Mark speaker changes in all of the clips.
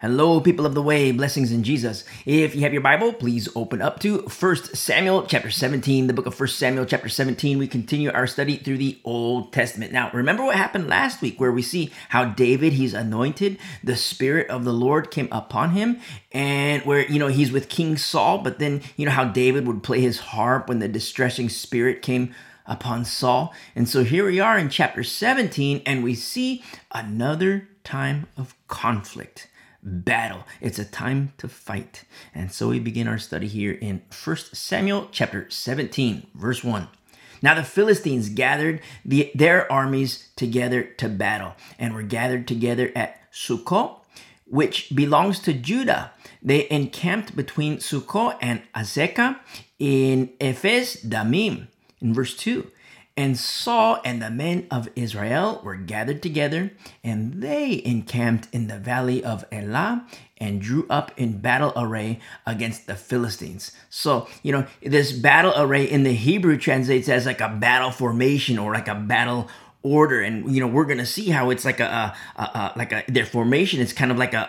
Speaker 1: Hello, people of the way, blessings in Jesus. If you have your Bible, please open up to 1 Samuel chapter 17, the book of 1 Samuel chapter 17. We continue our study through the Old Testament. Now, remember what happened last week where we see how David, he's anointed, the Spirit of the Lord came upon him, and where, you know, he's with King Saul, but then, you know, how David would play his harp when the distressing spirit came upon Saul. And so here we are in chapter 17, and we see another time of conflict battle. It's a time to fight. And so we begin our study here in 1 Samuel chapter 17, verse 1. Now the Philistines gathered the, their armies together to battle and were gathered together at Sochoh, which belongs to Judah. They encamped between Sochoh and Azekah in Ephes Dammim. In verse 2, and Saul and the men of Israel were gathered together, and they encamped in the valley of Elah and drew up in battle array against the Philistines. So, you know, this battle array in the Hebrew translates as like a battle formation or like a battle order. And you know we're gonna see how it's like a, a, a like a their formation is kind of like a,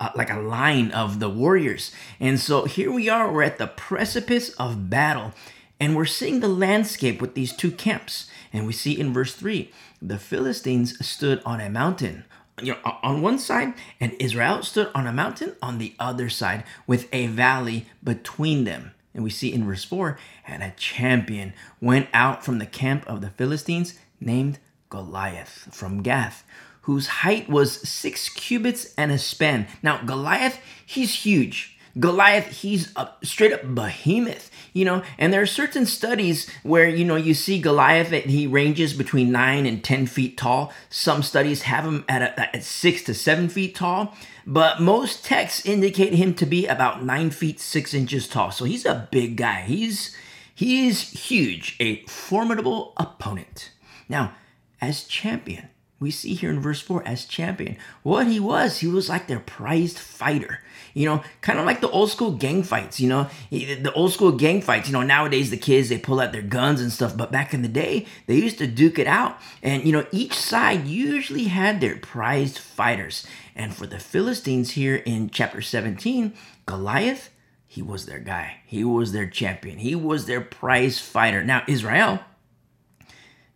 Speaker 1: a, like a line of the warriors. And so here we are we're at the precipice of battle and we're seeing the landscape with these two camps. And we see in verse 3 the Philistines stood on a mountain you know, on one side, and Israel stood on a mountain on the other side with a valley between them. And we see in verse 4 and a champion went out from the camp of the Philistines named Goliath from Gath, whose height was six cubits and a span. Now, Goliath, he's huge. Goliath, he's a straight up behemoth, you know, and there are certain studies where, you know, you see Goliath, and he ranges between nine and 10 feet tall. Some studies have him at, a, at six to seven feet tall, but most texts indicate him to be about nine feet, six inches tall. So he's a big guy. He's, he's huge, a formidable opponent. Now, as champion, we see here in verse 4 as champion. What he was, he was like their prized fighter. You know, kind of like the old school gang fights, you know, the old school gang fights. You know, nowadays the kids, they pull out their guns and stuff, but back in the day, they used to duke it out. And, you know, each side usually had their prized fighters. And for the Philistines here in chapter 17, Goliath, he was their guy. He was their champion. He was their prize fighter. Now, Israel,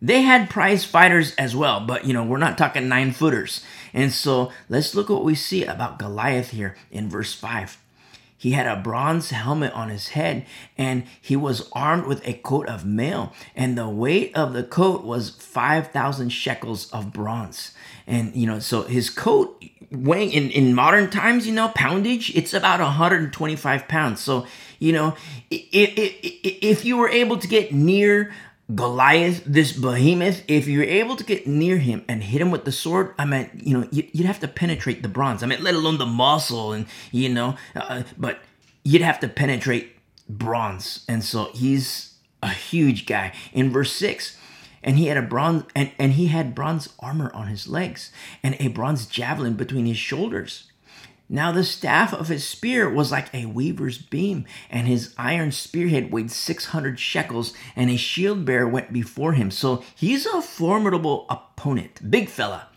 Speaker 1: they had prize fighters as well, but you know, we're not talking nine footers. And so let's look what we see about Goliath here in verse 5. He had a bronze helmet on his head, and he was armed with a coat of mail, and the weight of the coat was 5,000 shekels of bronze. And, you know, so his coat weighing in, in modern times, you know, poundage, it's about 125 pounds. So, you know, if, if, if you were able to get near Goliath, this behemoth, if you're able to get near him and hit him with the sword, I mean, you know, you'd have to penetrate the bronze. I mean, let alone the muscle and, you know, uh, but you'd have to penetrate bronze. And so he's a huge guy. In verse 6, and he had a bronze and, and he had bronze armor on his legs and a bronze javelin between his shoulders now the staff of his spear was like a weaver's beam, and his iron spearhead weighed 600 shekels, and a shield bearer went before him. So he's a formidable opponent, big fella.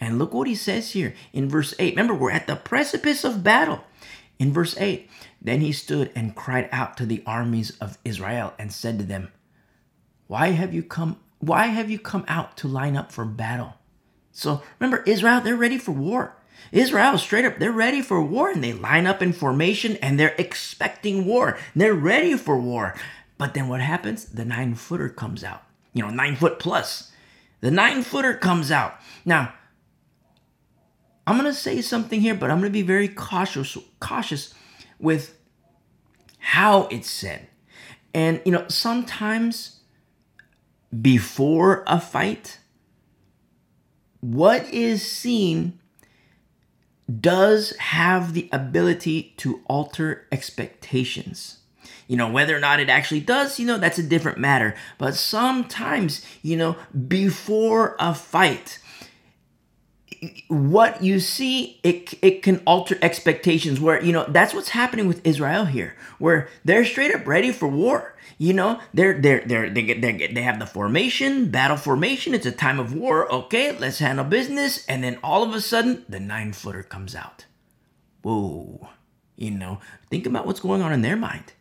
Speaker 1: And look what he says here in verse 8. Remember, we're at the precipice of battle. In verse 8, then he stood and cried out to the armies of Israel and said to them, Why have you come? Why have you come out to line up for battle? So remember, Israel, they're ready for war. Israel, straight up, they're ready for war and they line up in formation and they're expecting war. They're ready for war. But then what happens? The nine footer comes out. You know, nine foot plus. The nine footer comes out. Now, I'm going to say something here, but I'm going to be very cautious, cautious with how it's said. And, you know, sometimes before a fight, what is seen does have the ability to alter expectations. You know, whether or not it actually does, you know, that's a different matter. But sometimes, you know, before a fight, what you see it it can alter expectations where you know that's what's happening with Israel here where they're straight up ready for war you know they're they're they're they get they, they have the formation battle formation it's a time of war okay let's handle business and then all of a sudden the nine footer comes out whoa, you know, think about what's going on in their mind.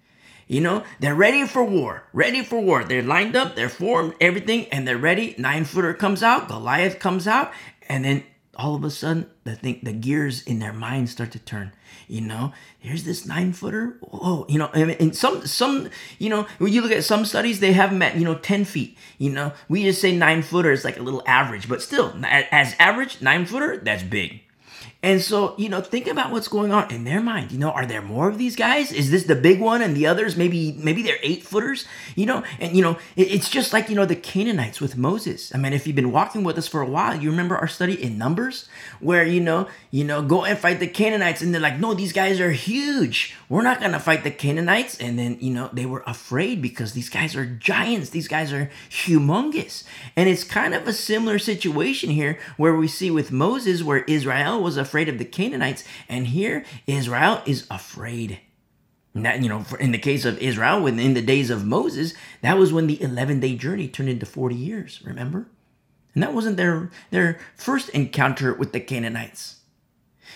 Speaker 1: You know, they're ready for war, ready for war. They're lined up, they're formed, everything, and they're ready. Nine footer comes out, Goliath comes out, and then all of a sudden the thing the gears in their mind start to turn. You know here's this nine footer whoa you know and some some you know when you look at some studies they have at you know 10 feet you know. We just say nine footer is like a little average but still as average nine footer that's big and so, you know, think about what's going on in their mind. You know, are there more of these guys? Is this the big one and the others maybe maybe they're eight footers? You know, and you know, it's just like, you know, the Canaanites with Moses. I mean, if you've been walking with us for a while, you remember our study in Numbers where, you know, you know, go and fight the Canaanites and they're like, "No, these guys are huge. We're not going to fight the Canaanites." And then, you know, they were afraid because these guys are giants. These guys are humongous. And it's kind of a similar situation here where we see with Moses where Israel was afraid of the Canaanites, and here Israel is afraid. That you know, in the case of Israel, within the days of Moses, that was when the 11 day journey turned into 40 years. Remember, and that wasn't their their first encounter with the Canaanites.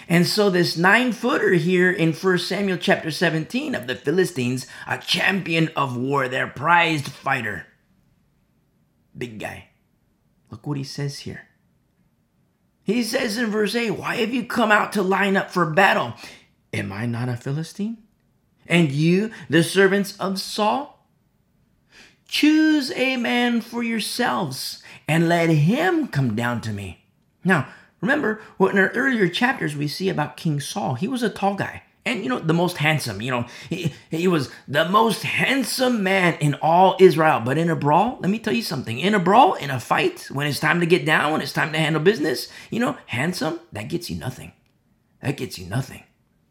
Speaker 1: And so this nine footer here in 1 Samuel chapter 17 of the Philistines, a champion of war, their prized fighter. Big guy. Look what he says here. He says in verse 8, Why have you come out to line up for battle? Am I not a Philistine? And you, the servants of Saul? Choose a man for yourselves and let him come down to me. Now, remember what in our earlier chapters we see about King Saul. He was a tall guy and you know the most handsome you know he, he was the most handsome man in all israel but in a brawl let me tell you something in a brawl in a fight when it's time to get down when it's time to handle business you know handsome that gets you nothing that gets you nothing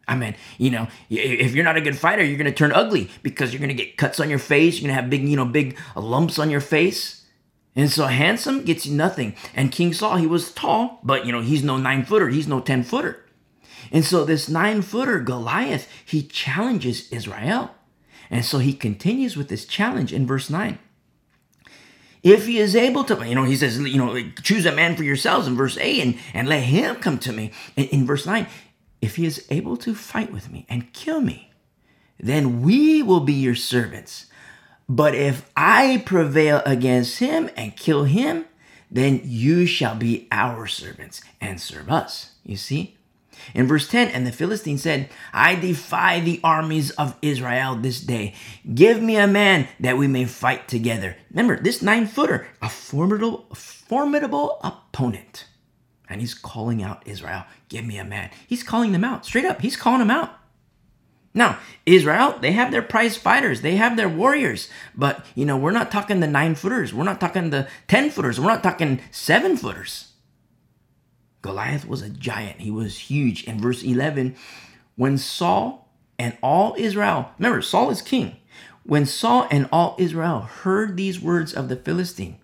Speaker 1: I mean, you know, if you're not a good fighter, you're gonna turn ugly because you're gonna get cuts on your face. You're gonna have big, you know, big lumps on your face. And so handsome gets nothing. And King Saul, he was tall, but you know, he's no nine footer. He's no ten footer. And so this nine footer Goliath, he challenges Israel. And so he continues with this challenge in verse 9. If he is able to, you know, he says, you know, choose a man for yourselves in verse 8 and, and let him come to me. In, in verse 9, if he is able to fight with me and kill me, then we will be your servants. But if I prevail against him and kill him, then you shall be our servants and serve us. You see? In verse 10, and the Philistine said, I defy the armies of Israel this day. Give me a man that we may fight together. Remember, this nine footer, a formidable, formidable opponent. And he's calling out Israel, give me a man. He's calling them out straight up. He's calling them out. Now, Israel, they have their prize fighters, they have their warriors, but you know, we're not talking the nine footers, we're not talking the 10 footers, we're not talking seven footers. Goliath was a giant, he was huge. In verse 11, when Saul and all Israel, remember, Saul is king. When Saul and all Israel heard these words of the Philistine,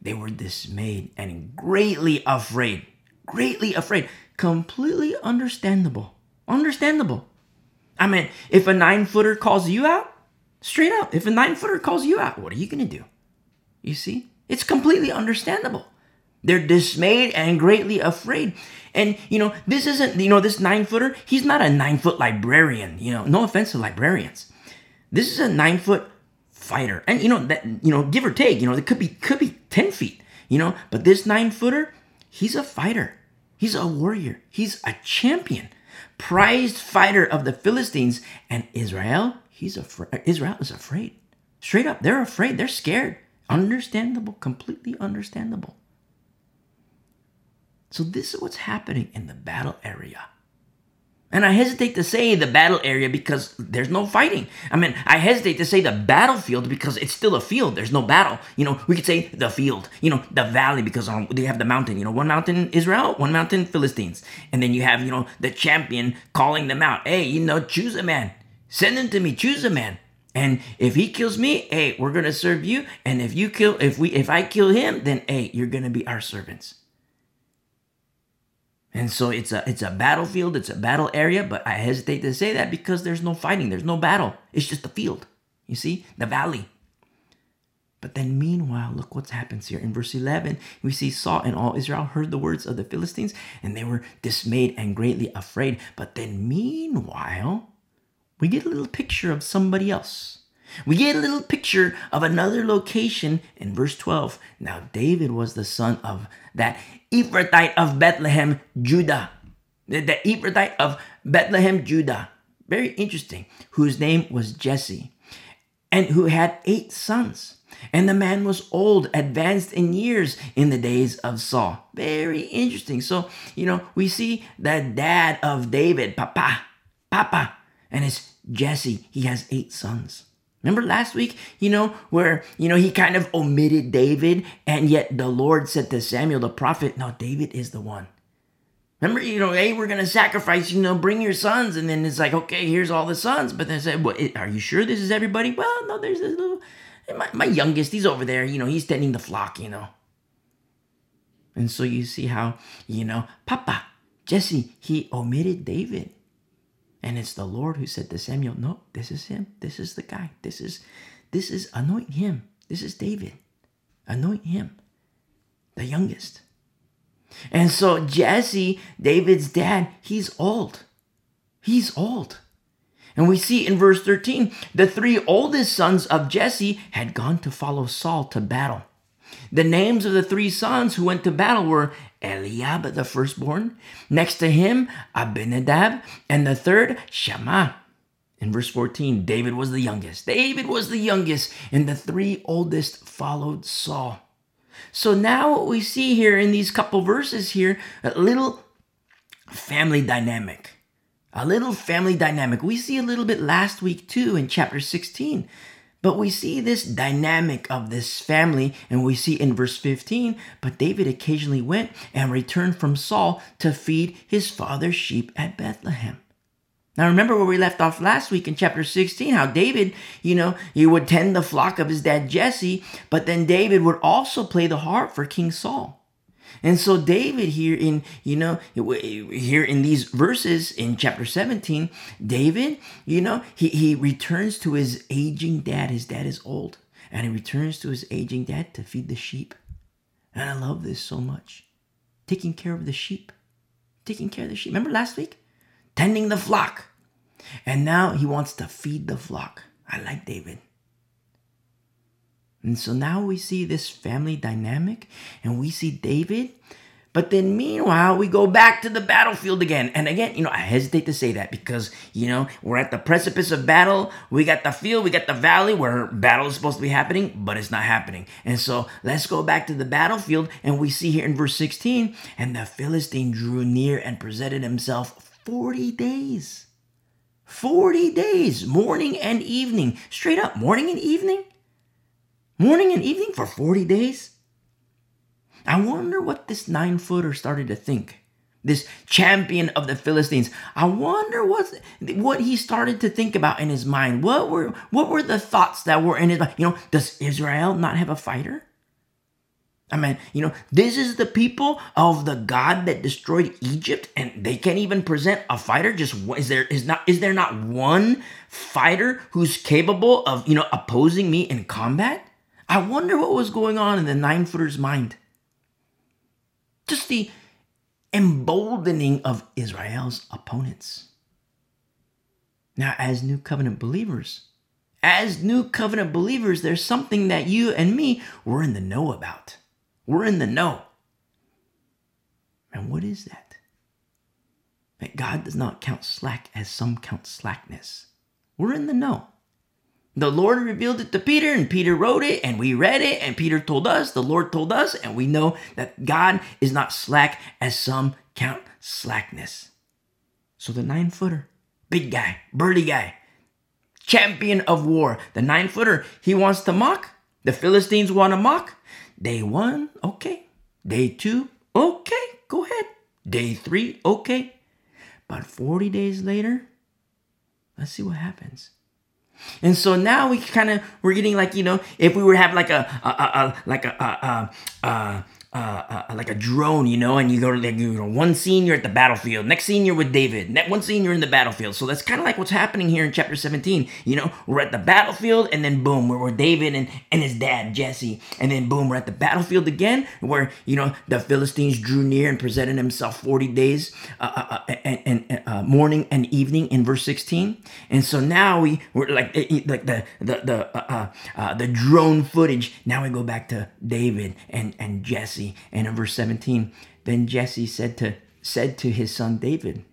Speaker 1: they were dismayed and greatly afraid. Greatly afraid. Completely understandable. Understandable. I mean, if a nine footer calls you out, straight up, if a nine footer calls you out, what are you going to do? You see? It's completely understandable. They're dismayed and greatly afraid. And, you know, this isn't, you know, this nine footer, he's not a nine foot librarian, you know, no offense to librarians. This is a nine foot fighter. And, you know, that, you know, give or take, you know, it could be, could be 10 feet, you know, but this nine footer, he's a fighter. He's a warrior. He's a champion, prized fighter of the Philistines. And Israel, he's afraid. Israel is afraid. Straight up, they're afraid. They're scared. Understandable, completely understandable. So, this is what's happening in the battle area. And I hesitate to say the battle area because there's no fighting. I mean, I hesitate to say the battlefield because it's still a field. There's no battle. You know, we could say the field, you know, the valley because um, they have the mountain. You know, one mountain Israel, one mountain Philistines. And then you have, you know, the champion calling them out. Hey, you know, choose a man. Send him to me. Choose a man. And if he kills me, hey, we're gonna serve you. And if you kill, if we, if I kill him, then hey, you're gonna be our servants. And so it's a it's a battlefield, it's a battle area, but I hesitate to say that because there's no fighting, there's no battle. It's just a field. You see? The valley. But then, meanwhile, look what happens here. In verse 11, we see Saul and all Israel heard the words of the Philistines, and they were dismayed and greatly afraid. But then, meanwhile, we get a little picture of somebody else. We get a little picture of another location in verse 12. Now, David was the son of that Ephrathite of Bethlehem, Judah. The, the Ephrathite of Bethlehem, Judah. Very interesting. Whose name was Jesse, and who had eight sons. And the man was old, advanced in years in the days of Saul. Very interesting. So, you know, we see the dad of David, Papa, Papa, and it's Jesse. He has eight sons. Remember last week, you know, where, you know, he kind of omitted David, and yet the Lord said to Samuel the prophet, No, David is the one. Remember, you know, hey, we're going to sacrifice, you know, bring your sons. And then it's like, okay, here's all the sons. But then said, well, are you sure this is everybody? Well, no, there's this little my, my youngest, he's over there, you know, he's tending the flock, you know. And so you see how, you know, Papa, Jesse, he omitted David. And it's the Lord who said to Samuel, No, this is him. This is the guy. This is this is anoint him. This is David. Anoint him. The youngest. And so Jesse, David's dad, he's old. He's old. And we see in verse 13, the three oldest sons of Jesse had gone to follow Saul to battle. The names of the three sons who went to battle were Eliab, the firstborn, next to him, Abinadab, and the third, Shammah. In verse 14, David was the youngest. David was the youngest, and the three oldest followed Saul. So now what we see here in these couple verses here, a little family dynamic a little family dynamic. We see a little bit last week too in chapter 16. But we see this dynamic of this family, and we see in verse 15, but David occasionally went and returned from Saul to feed his father's sheep at Bethlehem. Now remember where we left off last week in chapter 16, how David, you know, he would tend the flock of his dad Jesse, but then David would also play the harp for King Saul. And so David here in, you know, here in these verses in chapter 17, David, you know, he, he returns to his aging dad. His dad is old. And he returns to his aging dad to feed the sheep. And I love this so much. Taking care of the sheep. Taking care of the sheep. Remember last week? Tending the flock. And now he wants to feed the flock. I like David. And so now we see this family dynamic and we see David. But then meanwhile, we go back to the battlefield again. And again, you know, I hesitate to say that because, you know, we're at the precipice of battle. We got the field, we got the valley where battle is supposed to be happening, but it's not happening. And so let's go back to the battlefield. And we see here in verse 16, and the Philistine drew near and presented himself 40 days. 40 days, morning and evening, straight up, morning and evening morning and evening for 40 days? I wonder what this nine footer started to think. This champion of the Philistines. I wonder what what he started to think about in his mind. What were what were the thoughts that were in his mind? You know, does Israel not have a fighter? I mean, you know, this is the people of the God that destroyed Egypt, and they can't even present a fighter. Just is there is not is there not one fighter who's capable of you know opposing me in combat? I wonder what was going on in the nine footer's mind. Just the emboldening of Israel's opponents. Now, as new covenant believers, as new covenant believers, there's something that you and me we're in the know about. We're in the know. And what is that? That God does not count slack as some count slackness. We're in the know. The Lord revealed it to Peter, and Peter wrote it, and we read it, and Peter told us, the Lord told us, and we know that God is not slack as some count slackness. So the nine footer, big guy, burly guy, champion of war, the nine footer, he wants to mock. The Philistines want to mock. Day one, okay. Day two, okay, go ahead. Day three, okay. But 40 days later, let's see what happens. And so now we kind of we're getting like you know if we were have like a, a, a, a like a, a, a uh, uh, like a drone, you know, and you go to like, you know, one scene you're at the battlefield, next scene you're with David, next one scene you're in the battlefield. So that's kind of like what's happening here in chapter 17. You know, we're at the battlefield, and then boom, we're with David and, and his dad Jesse, and then boom, we're at the battlefield again, where you know the Philistines drew near and presented himself 40 days, uh, uh, uh and, and uh, morning and evening in verse 16. And so now we we're like like the the the the drone footage. Now we go back to David and and Jesse Jesse. And in verse 17, then Jesse said to said to his son David,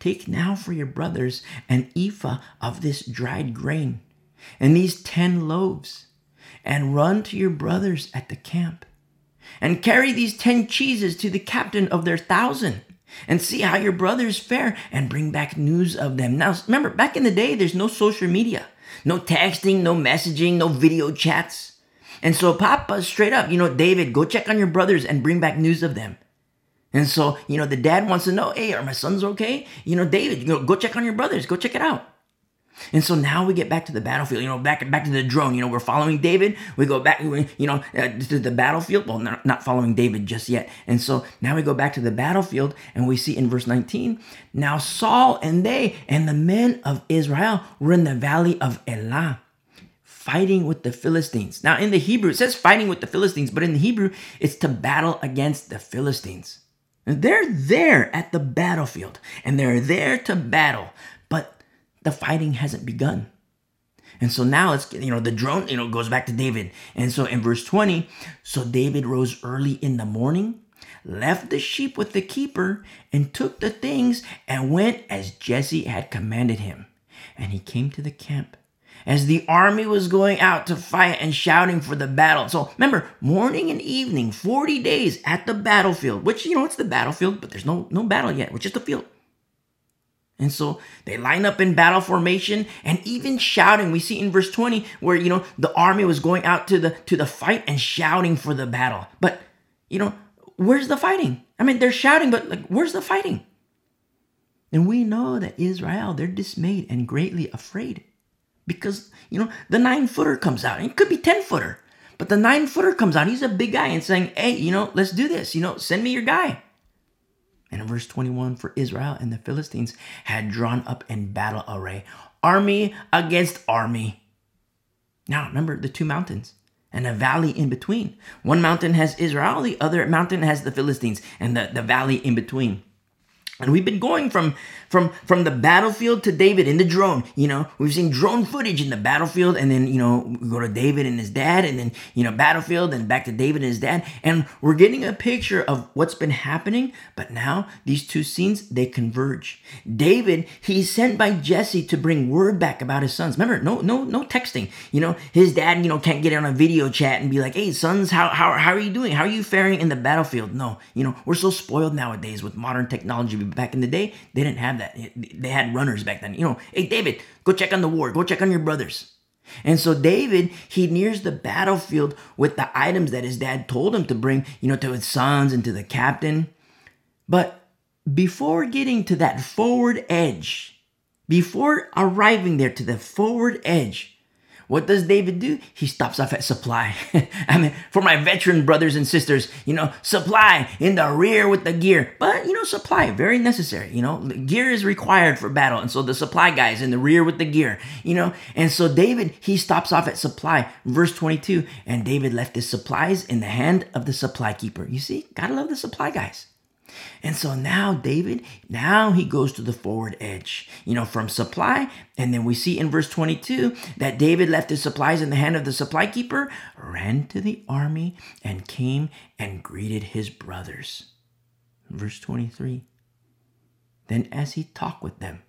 Speaker 1: Take now for your brothers an ephah of this dried grain, and these ten loaves, and run to your brothers at the camp, and carry these ten cheeses to the captain of their thousand, and see how your brothers fare, and bring back news of them. Now, remember, back in the day, there's no social media, no texting, no messaging, no video chats. And so Papa straight up, you know, David, go check on your brothers and bring back news of them. And so, you know, the dad wants to know, hey, are my sons okay? You know, David, you know, go check on your brothers, go check it out. And so now we get back to the battlefield, you know, back back to the drone. You know, we're following David. We go back, you know, uh, to the battlefield. Well, not, not following David just yet. And so now we go back to the battlefield, and we see in verse 19, now Saul and they and the men of Israel were in the valley of Elah fighting with the Philistines. Now, in the Hebrew, it says fighting with the Philistines, but in the Hebrew, it's to battle against the Philistines. They're there at the battlefield and they're there to battle, but the fighting hasn't begun. And so now it's, you know, the drone, you know, goes back to David. And so in verse 20, so David rose early in the morning, left the sheep with the keeper, and took the things and went as Jesse had commanded him. And he came to the camp as the army was going out to fight and shouting for the battle. So remember, morning and evening, 40 days at the battlefield, which, you know, it's the battlefield, but there's no, no battle yet, which is the field. And so they line up in battle formation and even shouting. We see in verse 20 where, you know, the army was going out to the to the fight and shouting for the battle. But, you know, where's the fighting? I mean, they're shouting, but like where's the fighting? And we know that Israel, they're dismayed and greatly afraid because you know the nine footer comes out. It could be ten footer, but the nine footer comes out. He's a big guy and saying, "Hey, you know, let's do this. You know, send me your guy." And in verse 21, for Israel and the Philistines had drawn up in battle array, army against army. Now remember the two mountains and a valley in between. One mountain has Israel, the other mountain has the Philistines, and the, the valley in between. And we've been going from from from the battlefield to David in the drone. You know, we've seen drone footage in the battlefield, and then you know we go to David and his dad, and then you know battlefield, and back to David and his dad, and we're getting a picture of what's been happening. But now these two scenes they converge. David he's sent by Jesse to bring word back about his sons. Remember, no no no texting. You know, his dad you know can't get on a video chat and be like, hey sons, how how how are you doing? How are you faring in the battlefield? No, you know we're so spoiled nowadays with modern technology back in the day, they didn't have that. They had runners back then. You know, hey, David, go check on the war, go check on your brothers. And so David, he nears the battlefield with the items that his dad told him to bring, you know, to his sons and to the captain. But before getting to that forward edge, before arriving there to the forward edge, what does David do? He stops off at supply. I mean, for my veteran brothers and sisters, you know, supply in the rear with the gear. But, you know, supply, very necessary. You know, gear is required for battle. And so the supply guys in the rear with the gear, you know. And so David, he stops off at supply. Verse 22 And David left his supplies in the hand of the supply keeper. You see, gotta love the supply guys. And so now David, now he goes to the forward edge, you know, from supply. And then we see in verse 22 that David left his supplies in the hand of the supply keeper, ran to the army, and came and greeted his brothers. Verse 23 Then as he talked with them,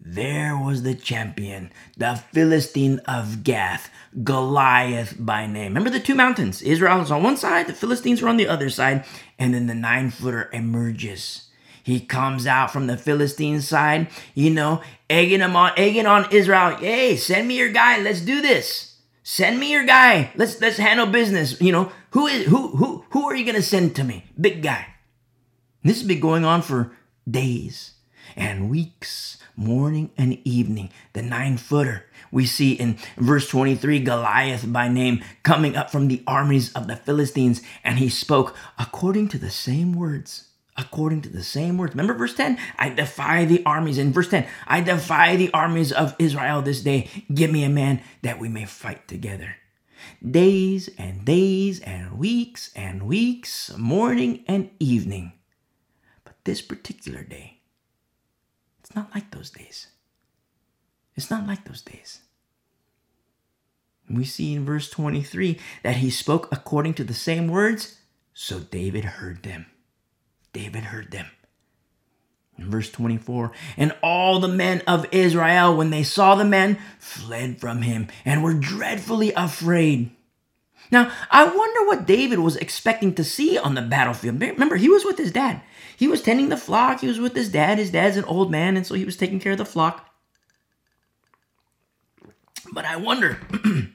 Speaker 1: there was the champion, the Philistine of Gath, Goliath by name. Remember the two mountains? Israel is on one side, the Philistines are on the other side, and then the nine footer emerges. He comes out from the Philistine side, you know, egging him on, egging on Israel. Hey, send me your guy. Let's do this. Send me your guy. Let's let's handle business. You know, who is who who who are you gonna send to me? Big guy. This has been going on for days and weeks, morning and evening, the nine footer. We see in verse 23 Goliath by name coming up from the armies of the Philistines, and he spoke according to the same words. According to the same words. Remember verse 10? I defy the armies. In verse 10, I defy the armies of Israel this day. Give me a man that we may fight together. Days and days and weeks and weeks, morning and evening. But this particular day, it's not like those days. It's not like those days. We see in verse 23 that he spoke according to the same words, so David heard them. David heard them. In verse 24, and all the men of Israel, when they saw the men, fled from him and were dreadfully afraid. Now, I wonder what David was expecting to see on the battlefield. Remember, he was with his dad. He was tending the flock. He was with his dad. His dad's an old man, and so he was taking care of the flock. But I wonder,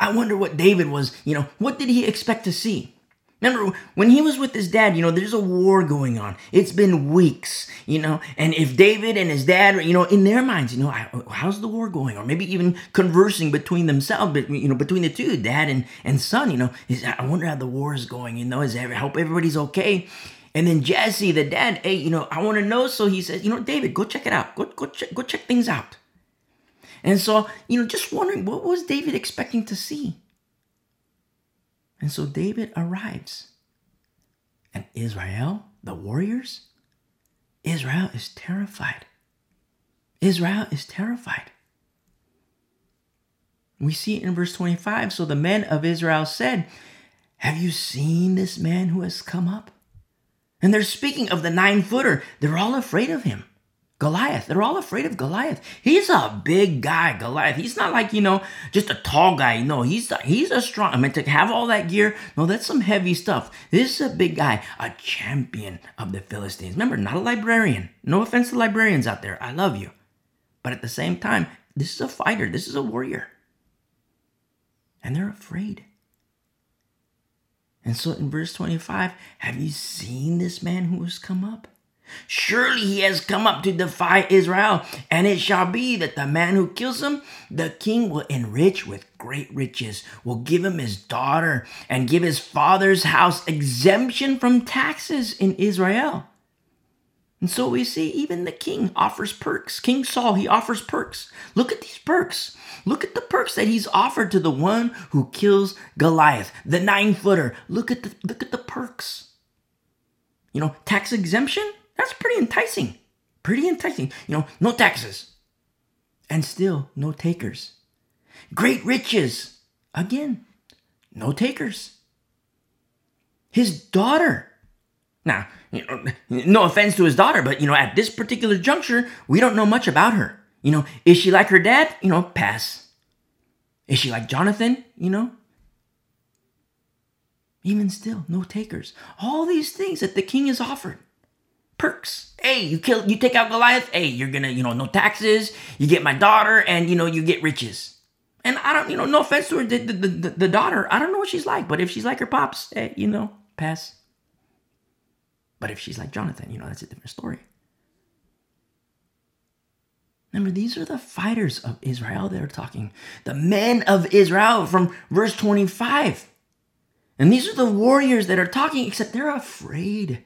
Speaker 1: I wonder what David was, you know, what did he expect to see? Remember, when he was with his dad, you know, there's a war going on. It's been weeks, you know, and if David and his dad, you know, in their minds, you know, how's the war going? Or maybe even conversing between themselves, but, you know, between the two, dad and, and son, you know, is, I wonder how the war is going, you know, is I hope everybody's okay. And then Jesse, the dad, hey, you know, I want to know. So he says, you know, David, go check it out. Go, go, check, go check things out. And so, you know, just wondering, what was David expecting to see? And so David arrives. And Israel, the warriors, Israel is terrified. Israel is terrified. We see it in verse 25. So the men of Israel said, Have you seen this man who has come up? And they're speaking of the nine footer. They're all afraid of him. Goliath. They're all afraid of Goliath. He's a big guy, Goliath. He's not like, you know, just a tall guy. No, he's a, he's a strong. I mean, to have all that gear, no, that's some heavy stuff. This is a big guy, a champion of the Philistines. Remember, not a librarian. No offense to librarians out there. I love you. But at the same time, this is a fighter. This is a warrior. And they're afraid. And so in verse 25, have you seen this man who has come up? Surely he has come up to defy Israel, and it shall be that the man who kills him, the king will enrich with great riches, will give him his daughter, and give his father's house exemption from taxes in Israel. And so we see even the king offers perks. King Saul, he offers perks. Look at these perks. Look at the perks that he's offered to the one who kills Goliath, the nine footer. Look at the look at the perks. You know, tax exemption? That's pretty enticing. Pretty enticing. You know, no taxes. And still no takers. Great riches. Again, no takers. His daughter. Now, you know, no offense to his daughter, but you know, at this particular juncture, we don't know much about her. You know, is she like her dad? You know, pass. Is she like Jonathan? You know, even still, no takers. All these things that the king has offered perks. Hey, you kill, you take out Goliath. Hey, you're gonna, you know, no taxes. You get my daughter, and you know, you get riches. And I don't, you know, no offense to her, the, the, the, the daughter. I don't know what she's like, but if she's like her pops, hey, you know, pass. But if she's like Jonathan, you know, that's a different story. Remember, these are the fighters of Israel that are talking. The men of Israel from verse 25. And these are the warriors that are talking, except they're afraid.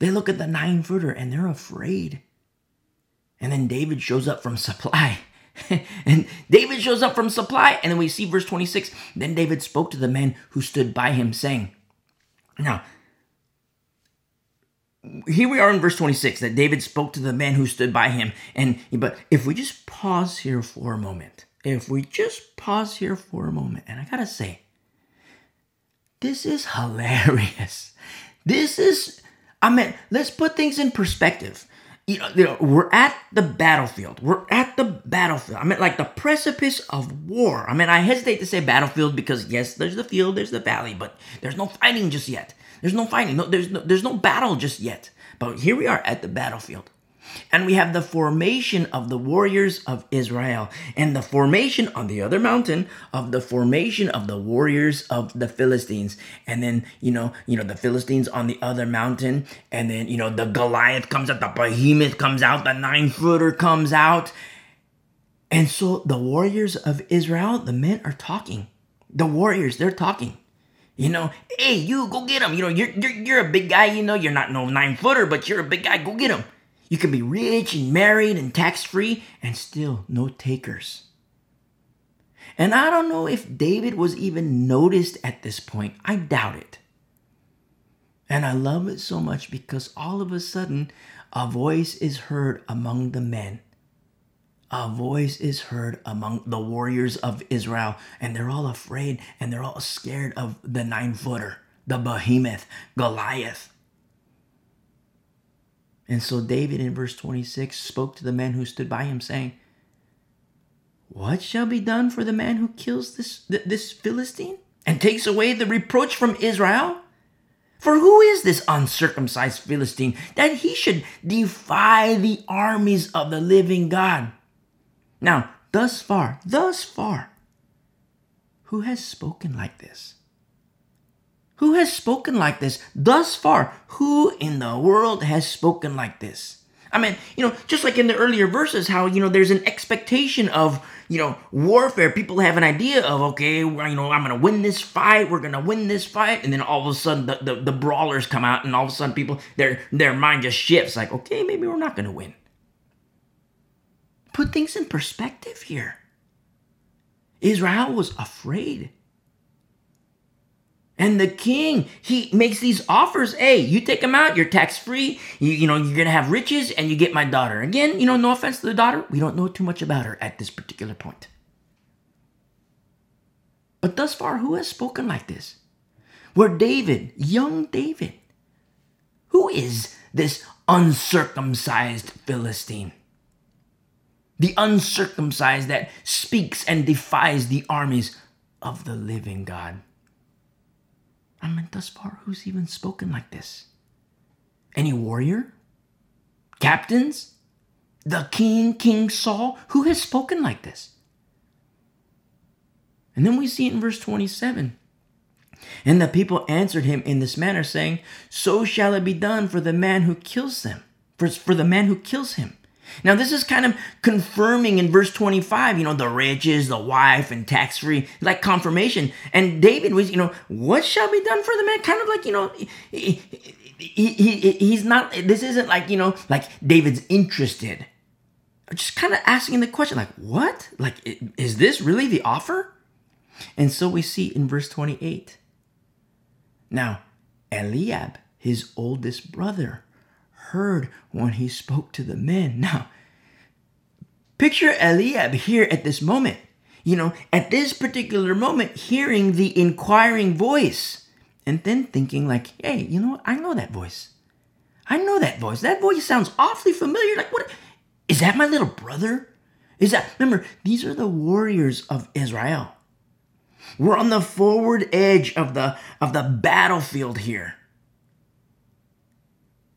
Speaker 1: They look at the nine footer and they're afraid. And then David shows up from supply. and David shows up from supply. And then we see verse 26. Then David spoke to the men who stood by him, saying, Now, here we are in verse 26 that David spoke to the man who stood by him. And but if we just pause here for a moment, if we just pause here for a moment, and I gotta say, this is hilarious. This is I mean, let's put things in perspective. You know, you know, we're at the battlefield. We're at the battlefield. I mean, like the precipice of war. I mean, I hesitate to say battlefield because yes, there's the field, there's the valley, but there's no fighting just yet. There's no fighting. No, there's no, there's no battle just yet. But here we are at the battlefield. And we have the formation of the warriors of Israel and the formation on the other mountain of the formation of the warriors of the Philistines. And then, you know, you know, the Philistines on the other mountain. And then, you know, the Goliath comes out, the behemoth comes out, the nine footer comes out. And so the warriors of Israel, the men are talking. The warriors, they're talking. You know, hey, you go get him. You know, you're, you're, you're a big guy. You know, you're not no nine footer, but you're a big guy. Go get him. You can be rich and married and tax free and still no takers. And I don't know if David was even noticed at this point. I doubt it. And I love it so much because all of a sudden, a voice is heard among the men. A voice is heard among the warriors of Israel, and they're all afraid and they're all scared of the nine footer, the behemoth, Goliath. And so David in verse 26 spoke to the men who stood by him, saying, What shall be done for the man who kills this, this Philistine and takes away the reproach from Israel? For who is this uncircumcised Philistine that he should defy the armies of the living God? Now, thus far, thus far, who has spoken like this? Who has spoken like this thus far? Who in the world has spoken like this? I mean, you know, just like in the earlier verses, how, you know, there's an expectation of, you know, warfare. People have an idea of, okay, you know, I'm going to win this fight. We're going to win this fight. And then all of a sudden the, the, the, brawlers come out and all of a sudden people, their, their mind just shifts like, okay, maybe we're not going to win. Put things in perspective here. Israel was afraid. And the king, he makes these offers. Hey, you take him out, you're tax free. You, you know, you're going to have riches and you get my daughter. Again, you know, no offense to the daughter. We don't know too much about her at this particular point. But thus far, who has spoken like this? Where David, young David, who is this uncircumcised Philistine? The uncircumcised that speaks and defies the armies of the living God. I mean, thus far, who's even spoken like this? Any warrior? Captains? The king, King Saul? Who has spoken like this? And then we see it in verse 27. And the people answered him in this manner, saying, So shall it be done for the man who kills them, for, for the man who kills him. Now, this is kind of confirming in verse 25, you know, the riches, the wife, and tax free, like confirmation. And David was, you know, what shall be done for the man? Kind of like, you know, he, he, he, he's not, this isn't like, you know, like David's interested. Just kind of asking the question, like, what? Like, is this really the offer? And so we see in verse 28. Now, Eliab, his oldest brother, heard when he spoke to the men. Now, picture Eliab here at this moment. You know, at this particular moment, hearing the inquiring voice and then thinking, like, hey, you know what? I know that voice. I know that voice. That voice sounds awfully familiar. Like, what? Is that my little brother? Is that, remember, these are the warriors of Israel. We're on the forward edge of the of the battlefield here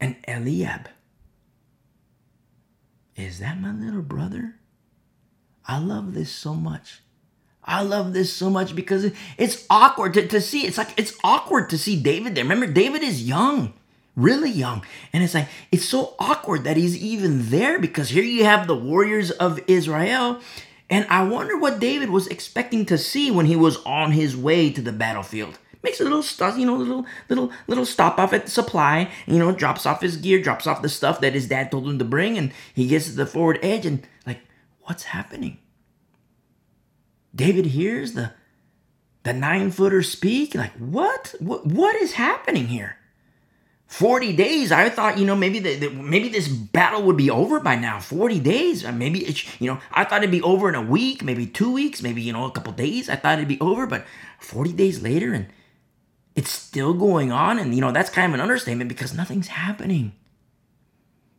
Speaker 1: and Eliab. Is that my little brother? I love this so much. I love this so much because it's awkward to, to see. It's like it's awkward to see David there. Remember, David is young, really young. And it's like it's so awkward that he's even there because here you have the warriors of Israel. And I wonder what David was expecting to see when he was on his way to the battlefield makes a little stuff, you know, little little little stop off at the supply, you know, drops off his gear, drops off the stuff that his dad told him to bring, and he gets to the forward edge and like, what's happening? David hears the the nine footer speak, like, what? What what is happening here? 40 days i thought you know maybe the, the, maybe this battle would be over by now 40 days uh, maybe it's you know i thought it'd be over in a week maybe two weeks maybe you know a couple days i thought it'd be over but 40 days later and it's still going on. And, you know, that's kind of an understatement because nothing's happening.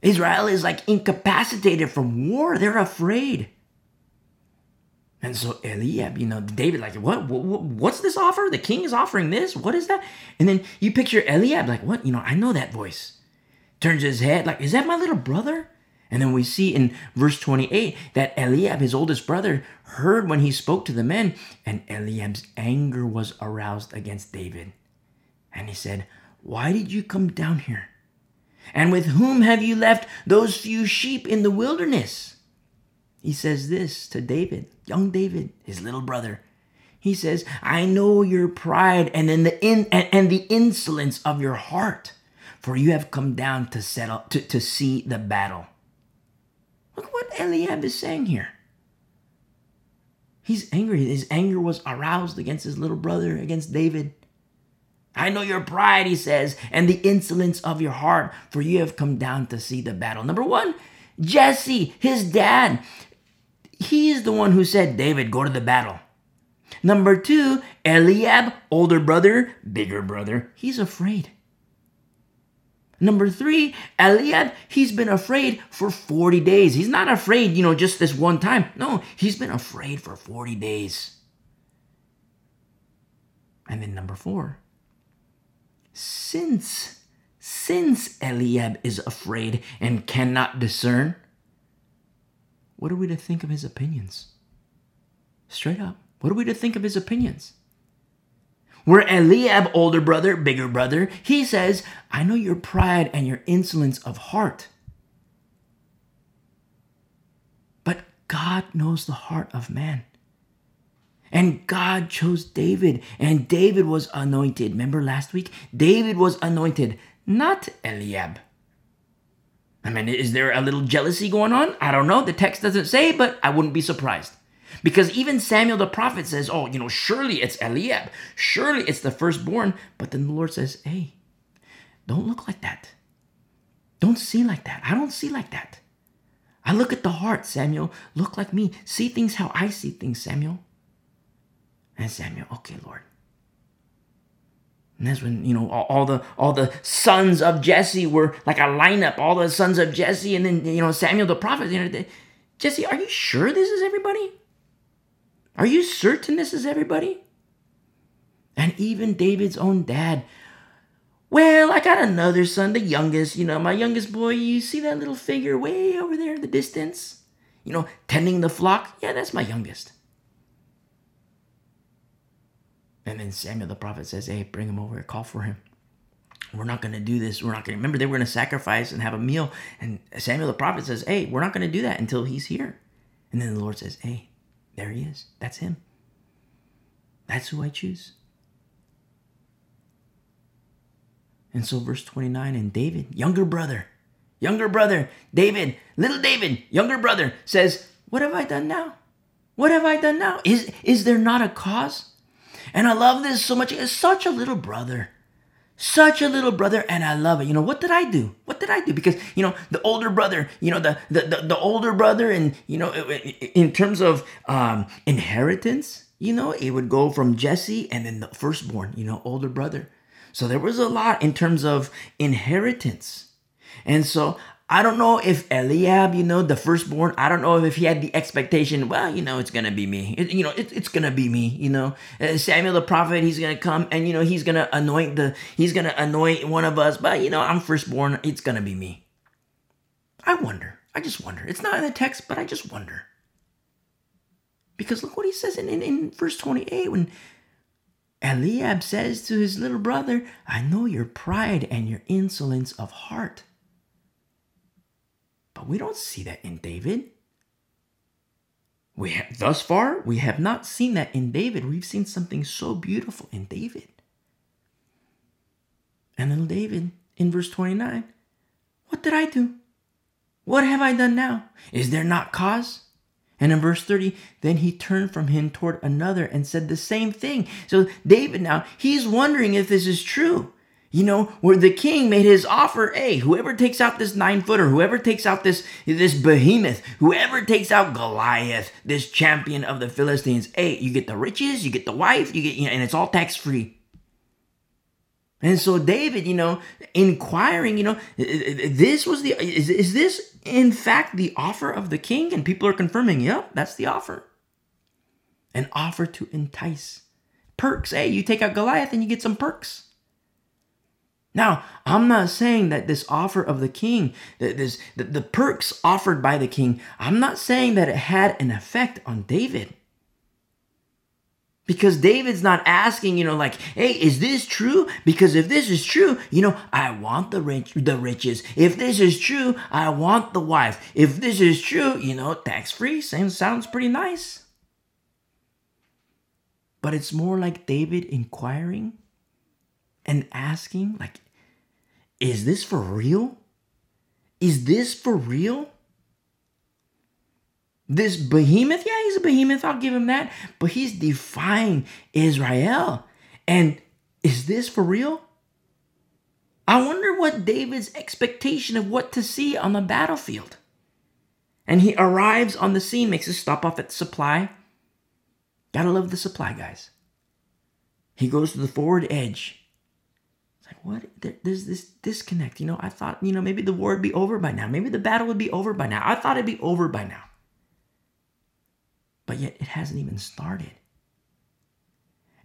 Speaker 1: Israel is like incapacitated from war. They're afraid. And so Eliab, you know, David, like, what, what, what's this offer? The king is offering this. What is that? And then you picture Eliab, like, what? You know, I know that voice. Turns his head, like, is that my little brother? And then we see in verse 28 that Eliab, his oldest brother, heard when he spoke to the men, and Eliab's anger was aroused against David. And he said, Why did you come down here? And with whom have you left those few sheep in the wilderness? He says this to David, young David, his little brother. He says, I know your pride and then the in, and, and the insolence of your heart, for you have come down to settle to, to see the battle. Look what Eliab is saying here. He's angry. His anger was aroused against his little brother, against David. I know your pride, he says, and the insolence of your heart, for you have come down to see the battle. Number one, Jesse, his dad, he is the one who said, David, go to the battle. Number two, Eliab, older brother, bigger brother, he's afraid. Number three, Eliab, he's been afraid for 40 days. He's not afraid, you know, just this one time. No, he's been afraid for 40 days. And then number four, since, since Eliab is afraid and cannot discern, what are we to think of his opinions? Straight up, what are we to think of his opinions? Where Eliab, older brother, bigger brother, he says, I know your pride and your insolence of heart. But God knows the heart of man. And God chose David, and David was anointed. Remember last week? David was anointed, not Eliab. I mean, is there a little jealousy going on? I don't know. The text doesn't say, but I wouldn't be surprised. Because even Samuel the prophet says, oh, you know, surely it's Eliab. Surely it's the firstborn. But then the Lord says, hey, don't look like that. Don't see like that. I don't see like that. I look at the heart, Samuel. Look like me. See things how I see things, Samuel. And Samuel, okay, Lord. And that's when, you know, all, all, the all the sons of Jesse were like a lineup, all the sons of Jesse, and then you know, Samuel the prophet, you know, Jesse, are you sure this is everybody? Are you certain this is everybody? And even David's own dad. Well, I got another son, the youngest, you know, my youngest boy. You see that little figure way over there in the distance? You know, tending the flock? Yeah, that's my youngest. And then Samuel the prophet says, Hey, bring him over, call for him. We're not going to do this. We're not going to remember they were going to sacrifice and have a meal. And Samuel the prophet says, Hey, we're not going to do that until he's here. And then the Lord says, Hey, there he is. That's him. That's who I choose. And so, verse 29, and David, younger brother, younger brother, David, little David, younger brother, says, What have I done now? What have I done now? Is, is there not a cause? And I love this so much. It's such a little brother. Such a little brother, and I love it. You know, what did I do? What did I do? Because, you know, the older brother, you know, the the, the, the older brother, and, you know, in terms of um, inheritance, you know, it would go from Jesse and then the firstborn, you know, older brother. So there was a lot in terms of inheritance. And so I don't know if Eliab, you know, the firstborn, I don't know if he had the expectation, well, you know, it's going to be me. It, you know, it, it's going to be me, you know. Uh, Samuel the prophet, he's going to come and, you know, he's going to anoint the, he's going to anoint one of us, but, you know, I'm firstborn. It's going to be me. I wonder. I just wonder. It's not in the text, but I just wonder. Because look what he says in, in, in verse 28 when Eliab says to his little brother, I know your pride and your insolence of heart. But we don't see that in David. We have, thus far, we have not seen that in David. We've seen something so beautiful in David. And little David, in verse 29, what did I do? What have I done now? Is there not cause? And in verse 30, then he turned from him toward another and said the same thing. So David now, he's wondering if this is true you know, where the king made his offer, hey, whoever takes out this nine footer, whoever takes out this this behemoth, whoever takes out Goliath, this champion of the Philistines, hey, you get the riches, you get the wife, you get, you know, and it's all tax free. And so David, you know, inquiring, you know, this was the is, is this in fact the offer of the king? And people are confirming, yep, that's the offer. An offer to entice. Perks. Hey, you take out Goliath and you get some perks. Now, I'm not saying that this offer of the king, that this the, the perks offered by the king, I'm not saying that it had an effect on David. Because David's not asking, you know, like, hey, is this true? Because if this is true, you know, I want the rich, the riches. If this is true, I want the wife. If this is true, you know, tax free sounds sounds pretty nice. But it's more like David inquiring and asking, like, is this for real? Is this for real? This behemoth, yeah, he's a behemoth, I'll give him that, but he's defying Israel. And is this for real? I wonder what David's expectation of what to see on the battlefield. And he arrives on the scene, makes a stop off at the supply. Gotta love the supply, guys. He goes to the forward edge. What? There, there's this disconnect. You know, I thought, you know, maybe the war would be over by now. Maybe the battle would be over by now. I thought it'd be over by now but yet it hasn't even started.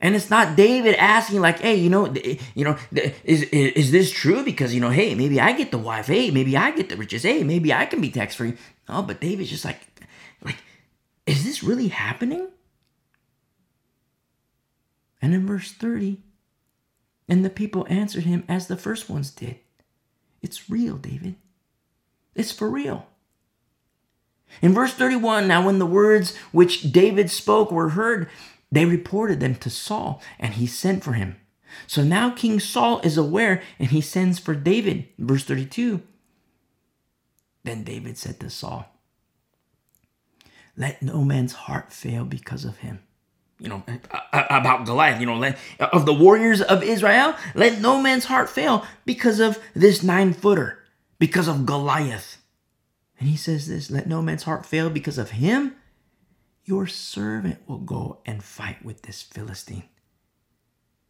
Speaker 1: And it's not David asking like, "Hey, you know, you know, is, is is this true? Because you know, hey, maybe I get the wife. Hey, maybe I get the riches. Hey, maybe I can be tax free." No, but David's just like, like, is this really happening? And in verse thirty, and the people answered him as the first ones did. It's real, David. It's for real. In verse 31, now when the words which David spoke were heard, they reported them to Saul, and he sent for him. So now King Saul is aware, and he sends for David. Verse 32. Then David said to Saul, Let no man's heart fail because of him. You know, about Goliath, you know, let, of the warriors of Israel, let no man's heart fail because of this nine footer, because of Goliath. And he says this let no man's heart fail because of him. Your servant will go and fight with this Philistine.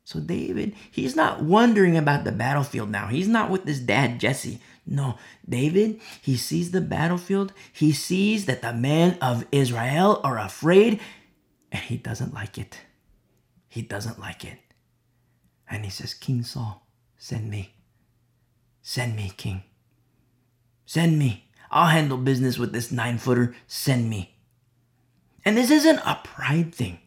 Speaker 1: So, David, he's not wondering about the battlefield now. He's not with his dad, Jesse. No, David, he sees the battlefield. He sees that the men of Israel are afraid, and he doesn't like it. He doesn't like it. And he says, King Saul, send me. Send me, King. Send me. I'll handle business with this nine footer. Send me. And this isn't a pride thing.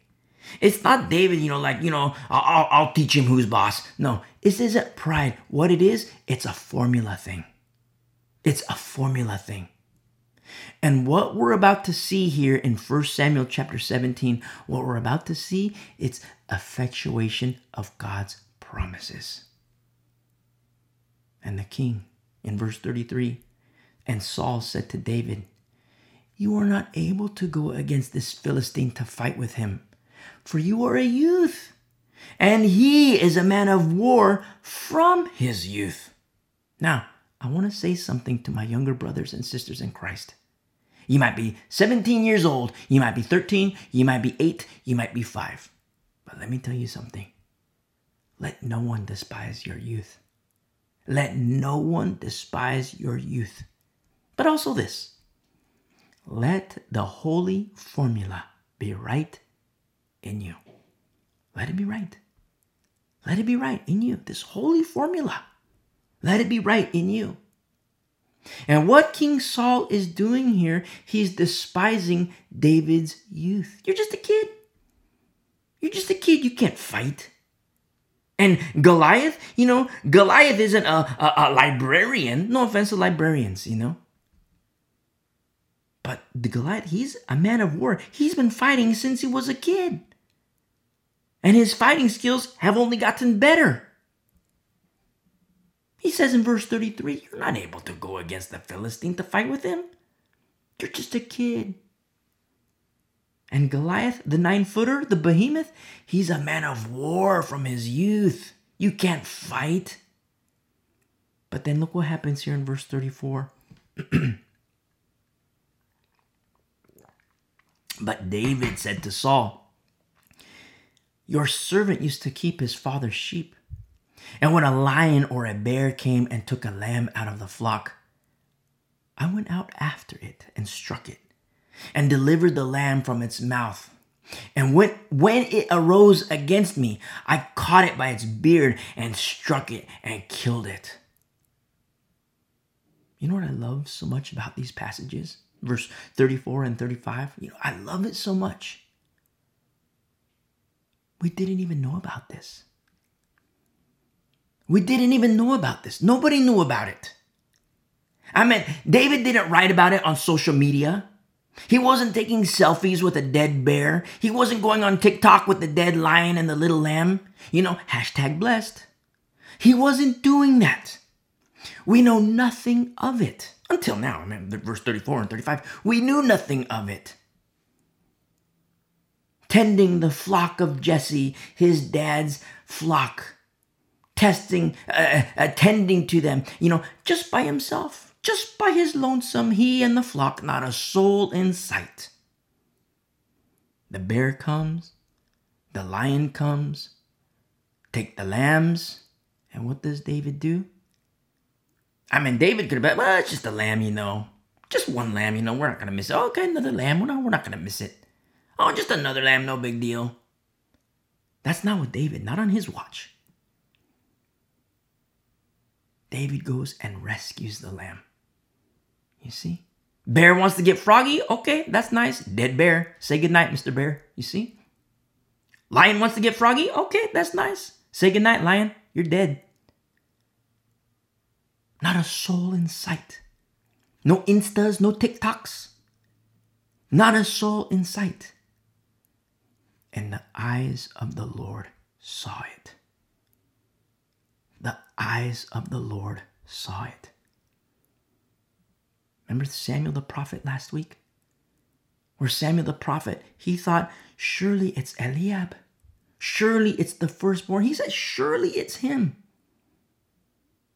Speaker 1: It's not David, you know, like, you know, I'll, I'll teach him who's boss. No, this isn't pride. What it is, it's a formula thing. It's a formula thing. And what we're about to see here in 1 Samuel chapter 17, what we're about to see, it's effectuation of God's promises. And the king in verse 33 and Saul said to David, You are not able to go against this Philistine to fight with him, for you are a youth, and he is a man of war from his youth. Now, I want to say something to my younger brothers and sisters in Christ. You might be 17 years old, you might be 13, you might be 8, you might be 5. But let me tell you something. Let no one despise your youth. Let no one despise your youth. But also this let the holy formula be right in you. Let it be right. Let it be right in you. This holy formula. Let it be right in you. And what King Saul is doing here, he's despising David's youth. You're just a kid. You're just a kid. You can't fight. And Goliath, you know, Goliath isn't a, a, a librarian. No offense to librarians, you know. But the Goliath, he's a man of war. He's been fighting since he was a kid. And his fighting skills have only gotten better. He says in verse 33 You're not able to go against the Philistine to fight with him. You're just a kid. And Goliath, the nine footer, the behemoth, he's a man of war from his youth. You can't fight. But then look what happens here in verse 34. But David said to Saul, Your servant used to keep his father's sheep. And when a lion or a bear came and took a lamb out of the flock, I went out after it and struck it, and delivered the lamb from its mouth. And when, when it arose against me, I caught it by its beard and struck it and killed it. You know what I love so much about these passages? Verse 34 and 35. You know, I love it so much. We didn't even know about this. We didn't even know about this. Nobody knew about it. I mean, David didn't write about it on social media. He wasn't taking selfies with a dead bear. He wasn't going on TikTok with the dead lion and the little lamb. You know, hashtag blessed. He wasn't doing that. We know nothing of it. Until now, I mean, verse 34 and 35, we knew nothing of it. Tending the flock of Jesse, his dad's flock, testing, uh, attending to them, you know, just by himself just by his lonesome, he and the flock, not a soul in sight. The bear comes, the lion comes, take the lambs, and what does David do? I mean, David could have been, well, it's just a lamb, you know. Just one lamb, you know, we're not going to miss it. okay, another lamb, we're not, we're not going to miss it. Oh, just another lamb, no big deal. That's not what David, not on his watch. David goes and rescues the lamb. You see? Bear wants to get froggy. Okay, that's nice. Dead bear. Say goodnight, Mr. Bear. You see? Lion wants to get froggy. Okay, that's nice. Say goodnight, lion. You're dead. Not a soul in sight. No Instas, no TikToks. Not a soul in sight. And the eyes of the Lord saw it. The eyes of the Lord saw it. Remember Samuel the prophet last week? Where Samuel the prophet, he thought, surely it's Eliab. Surely it's the firstborn. He said, surely it's him.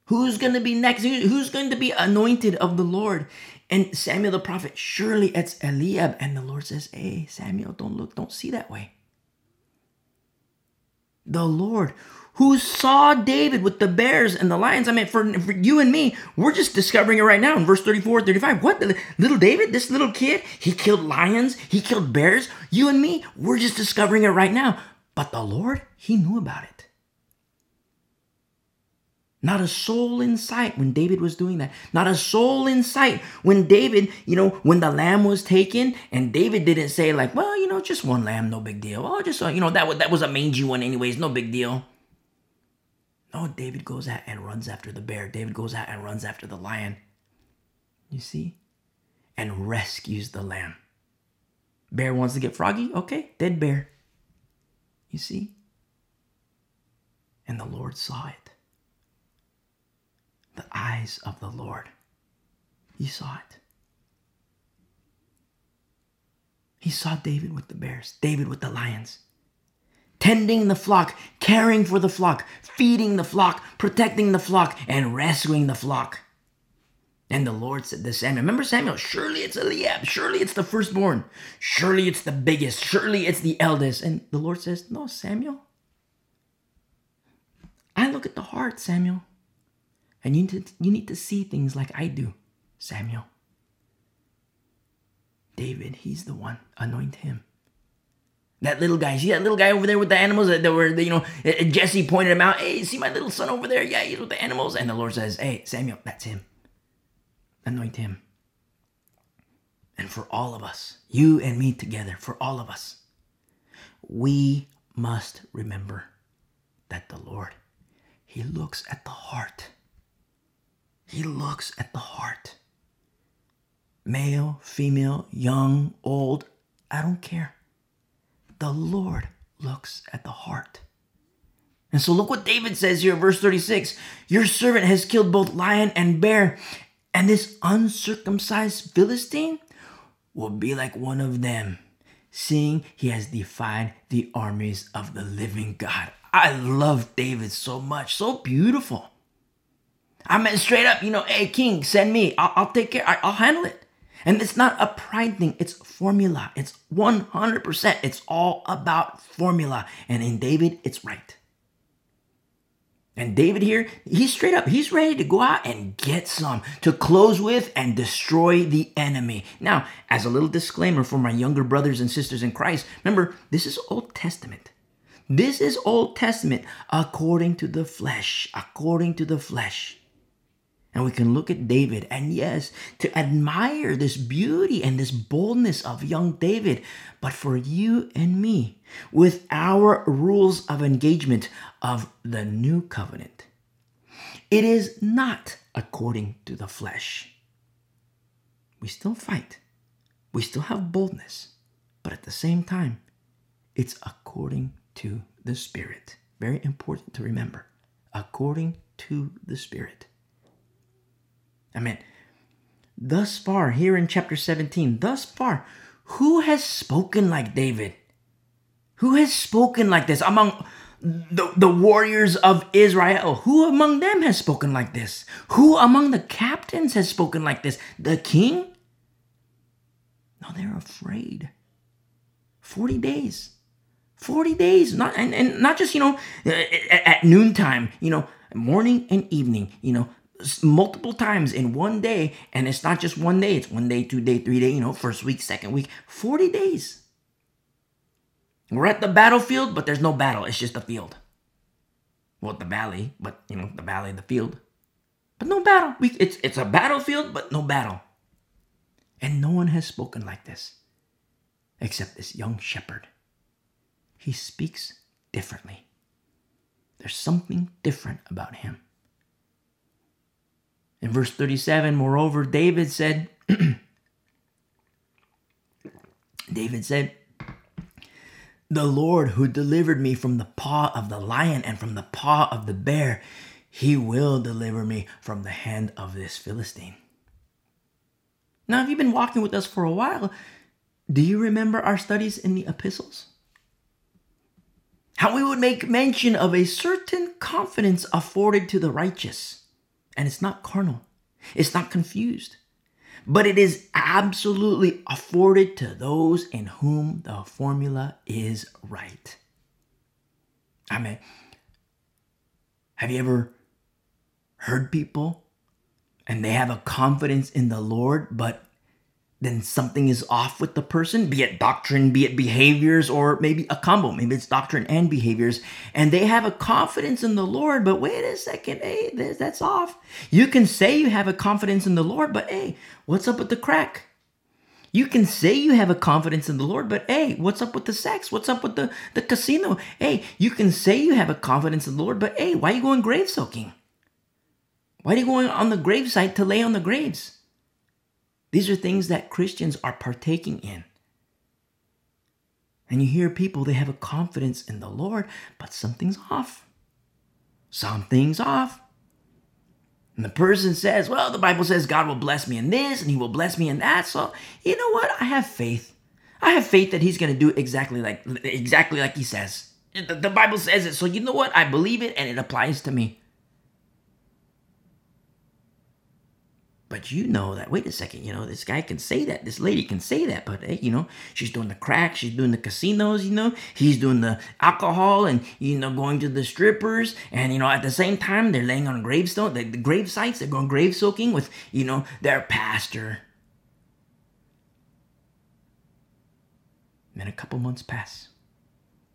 Speaker 1: Who's going to be next? Who's going to be anointed of the Lord? And Samuel the prophet, surely it's Eliab. And the Lord says, hey, Samuel, don't look, don't see that way. The Lord who saw David with the bears and the lions. I mean, for, for you and me, we're just discovering it right now in verse 34 35. What? Little David, this little kid, he killed lions, he killed bears. You and me, we're just discovering it right now. But the Lord, he knew about it. Not a soul in sight when David was doing that. Not a soul in sight when David, you know, when the lamb was taken, and David didn't say like, well, you know, just one lamb, no big deal. Oh, just uh, you know, that that was a mangy one, anyways, no big deal. Oh, David goes out and runs after the bear. David goes out and runs after the lion. You see? And rescues the lamb. Bear wants to get froggy? Okay, dead bear. You see? And the Lord saw it. The eyes of the Lord. He saw it. He saw David with the bears, David with the lions tending the flock, caring for the flock, feeding the flock, protecting the flock, and rescuing the flock. And the Lord said to Samuel, remember Samuel, surely it's Eliab, surely it's the firstborn, surely it's the biggest, surely it's the eldest. And the Lord says, no, Samuel. I look at the heart, Samuel. And you need to, you need to see things like I do, Samuel. David, he's the one, anoint him. That little guy, see that little guy over there with the animals that, were, you know, eh, eh, Jesse pointed him out. Hey, see my little son over there? Yeah, he's with the animals. And the Lord says, Hey, Samuel, that's him. Anoint him. And for all of us, you and me together, for all of us, we must remember that the Lord, He looks at the heart. He looks at the heart. Male, female, young, old, I don't care. The Lord looks at the heart. And so look what David says here, verse 36 Your servant has killed both lion and bear, and this uncircumcised Philistine will be like one of them, seeing he has defied the armies of the living God. I love David so much, so beautiful. I mean, straight up, you know, hey, king, send me. I'll, I'll take care, I, I'll handle it. And it's not a pride thing, it's formula. It's 100%. It's all about formula. And in David, it's right. And David here, he's straight up, he's ready to go out and get some to close with and destroy the enemy. Now, as a little disclaimer for my younger brothers and sisters in Christ, remember, this is Old Testament. This is Old Testament according to the flesh, according to the flesh. And we can look at David and yes, to admire this beauty and this boldness of young David. But for you and me, with our rules of engagement of the new covenant, it is not according to the flesh. We still fight, we still have boldness, but at the same time, it's according to the Spirit. Very important to remember. According to the Spirit. Amen. Thus far, here in chapter 17, thus far, who has spoken like David? Who has spoken like this among the, the warriors of Israel? Who among them has spoken like this? Who among the captains has spoken like this? The king? No, they're afraid. 40 days. 40 days. Not and, and not just, you know, at, at noontime, you know, morning and evening, you know, multiple times in one day and it's not just one day it's one day two day three day you know first week second week 40 days. We're at the battlefield but there's no battle it's just a field. Well the valley but you know the valley the field. But no battle. We, it's, it's a battlefield but no battle. And no one has spoken like this except this young shepherd. He speaks differently. There's something different about him in verse 37, moreover, David said, David said, The Lord who delivered me from the paw of the lion and from the paw of the bear, he will deliver me from the hand of this Philistine. Now, if you've been walking with us for a while, do you remember our studies in the epistles? How we would make mention of a certain confidence afforded to the righteous and it's not carnal, it's not confused, but it is absolutely afforded to those in whom the formula is right. I mean, have you ever heard people and they have a confidence in the Lord, but then something is off with the person, be it doctrine, be it behaviors, or maybe a combo. Maybe it's doctrine and behaviors. And they have a confidence in the Lord, but wait a second, hey, that's off. You can say you have a confidence in the Lord, but hey, what's up with the crack? You can say you have a confidence in the Lord, but hey, what's up with the sex? What's up with the, the casino? Hey, you can say you have a confidence in the Lord, but hey, why are you going grave soaking? Why are you going on the gravesite to lay on the graves? These are things that Christians are partaking in. And you hear people, they have a confidence in the Lord, but something's off. Something's off. And the person says, Well, the Bible says God will bless me in this and He will bless me in that. So, you know what? I have faith. I have faith that He's going to do exactly like exactly like He says. The Bible says it. So, you know what? I believe it and it applies to me. But you know that, wait a second, you know, this guy can say that, this lady can say that, but hey, you know, she's doing the crack, she's doing the casinos, you know, he's doing the alcohol and, you know, going to the strippers. And, you know, at the same time, they're laying on gravestone, the, the grave sites, they're going grave soaking with, you know, their pastor. Then a couple months pass,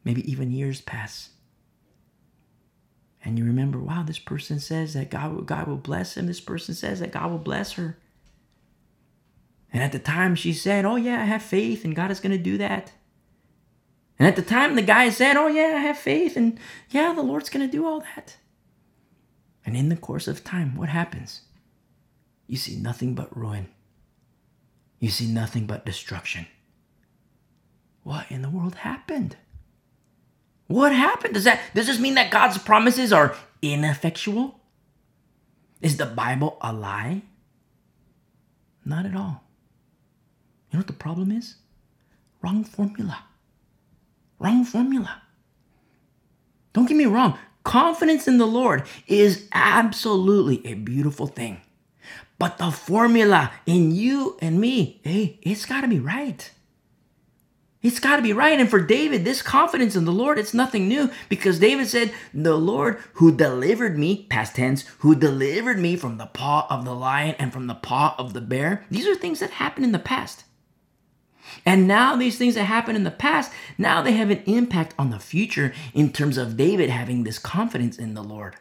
Speaker 1: maybe even years pass and you remember, wow, this person says that God will, God will bless him. This person says that God will bless her. And at the time, she said, Oh, yeah, I have faith and God is going to do that. And at the time, the guy said, Oh, yeah, I have faith and yeah, the Lord's going to do all that. And in the course of time, what happens? You see nothing but ruin. You see nothing but destruction. What in the world happened? What happened? Does that does this mean that God's promises are ineffectual? Is the Bible a lie? Not at all. You know what the problem is? Wrong formula. Wrong formula. Don't get me wrong. Confidence in the Lord is absolutely a beautiful thing. But the formula in you and me, hey, it's got to be right. It's got to be right. And for David, this confidence in the Lord, it's nothing new because David said, The Lord who delivered me, past tense, who delivered me from the paw of the lion and from the paw of the bear. These are things that happened in the past. And now these things that happened in the past, now they have an impact on the future in terms of David having this confidence in the Lord.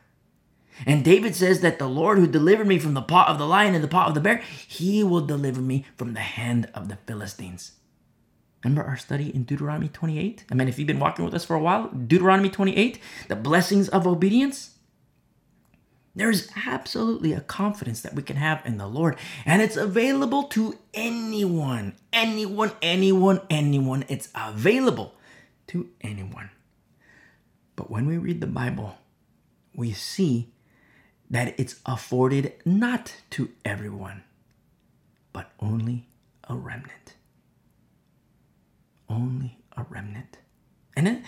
Speaker 1: And David says that the Lord who delivered me from the paw of the lion and the paw of the bear, he will deliver me from the hand of the Philistines. Remember our study in Deuteronomy 28? I mean, if you've been walking with us for a while, Deuteronomy 28, the blessings of obedience. There's absolutely a confidence that we can have in the Lord, and it's available to anyone. Anyone, anyone, anyone. It's available to anyone. But when we read the Bible, we see that it's afforded not to everyone, but only a remnant only a remnant. And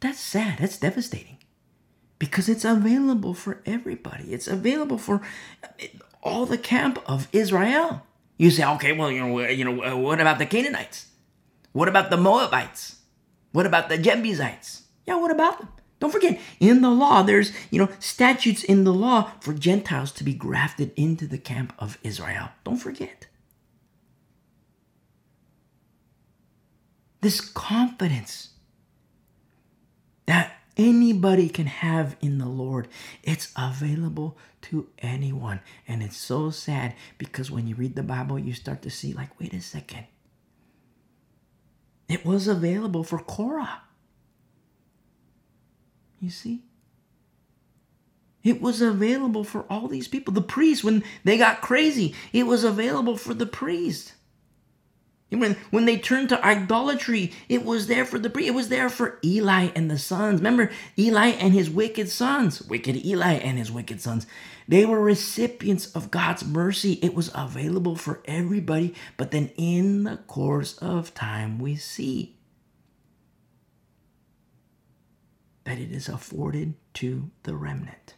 Speaker 1: that's sad. That's devastating because it's available for everybody. It's available for all the camp of Israel. You say, okay, well, you know, you know, uh, what about the Canaanites? What about the Moabites? What about the Jebusites? Yeah, what about them? Don't forget, in the law, there's, you know, statutes in the law for Gentiles to be grafted into the camp of Israel. Don't forget. This confidence that anybody can have in the Lord. It's available to anyone. And it's so sad because when you read the Bible, you start to see, like, wait a second. It was available for Korah. You see? It was available for all these people. The priests, when they got crazy, it was available for the priests. When, when they turned to idolatry, it was there for the it was there for Eli and the sons. Remember Eli and his wicked sons, wicked Eli and his wicked sons. They were recipients of God's mercy. It was available for everybody. But then in the course of time, we see that it is afforded to the remnant.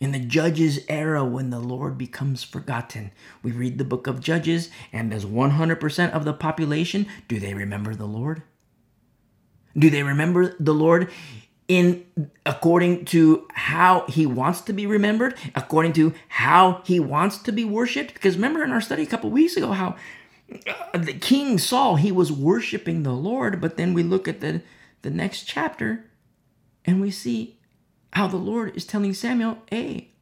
Speaker 1: In the Judges era, when the Lord becomes forgotten, we read the book of Judges, and does 100% of the population, do they remember the Lord? Do they remember the Lord in according to how he wants to be remembered, according to how he wants to be worshipped? Because remember in our study a couple weeks ago how uh, the King Saul he was worshiping the Lord, but then we look at the the next chapter and we see how the Lord is telling Samuel, "Hey,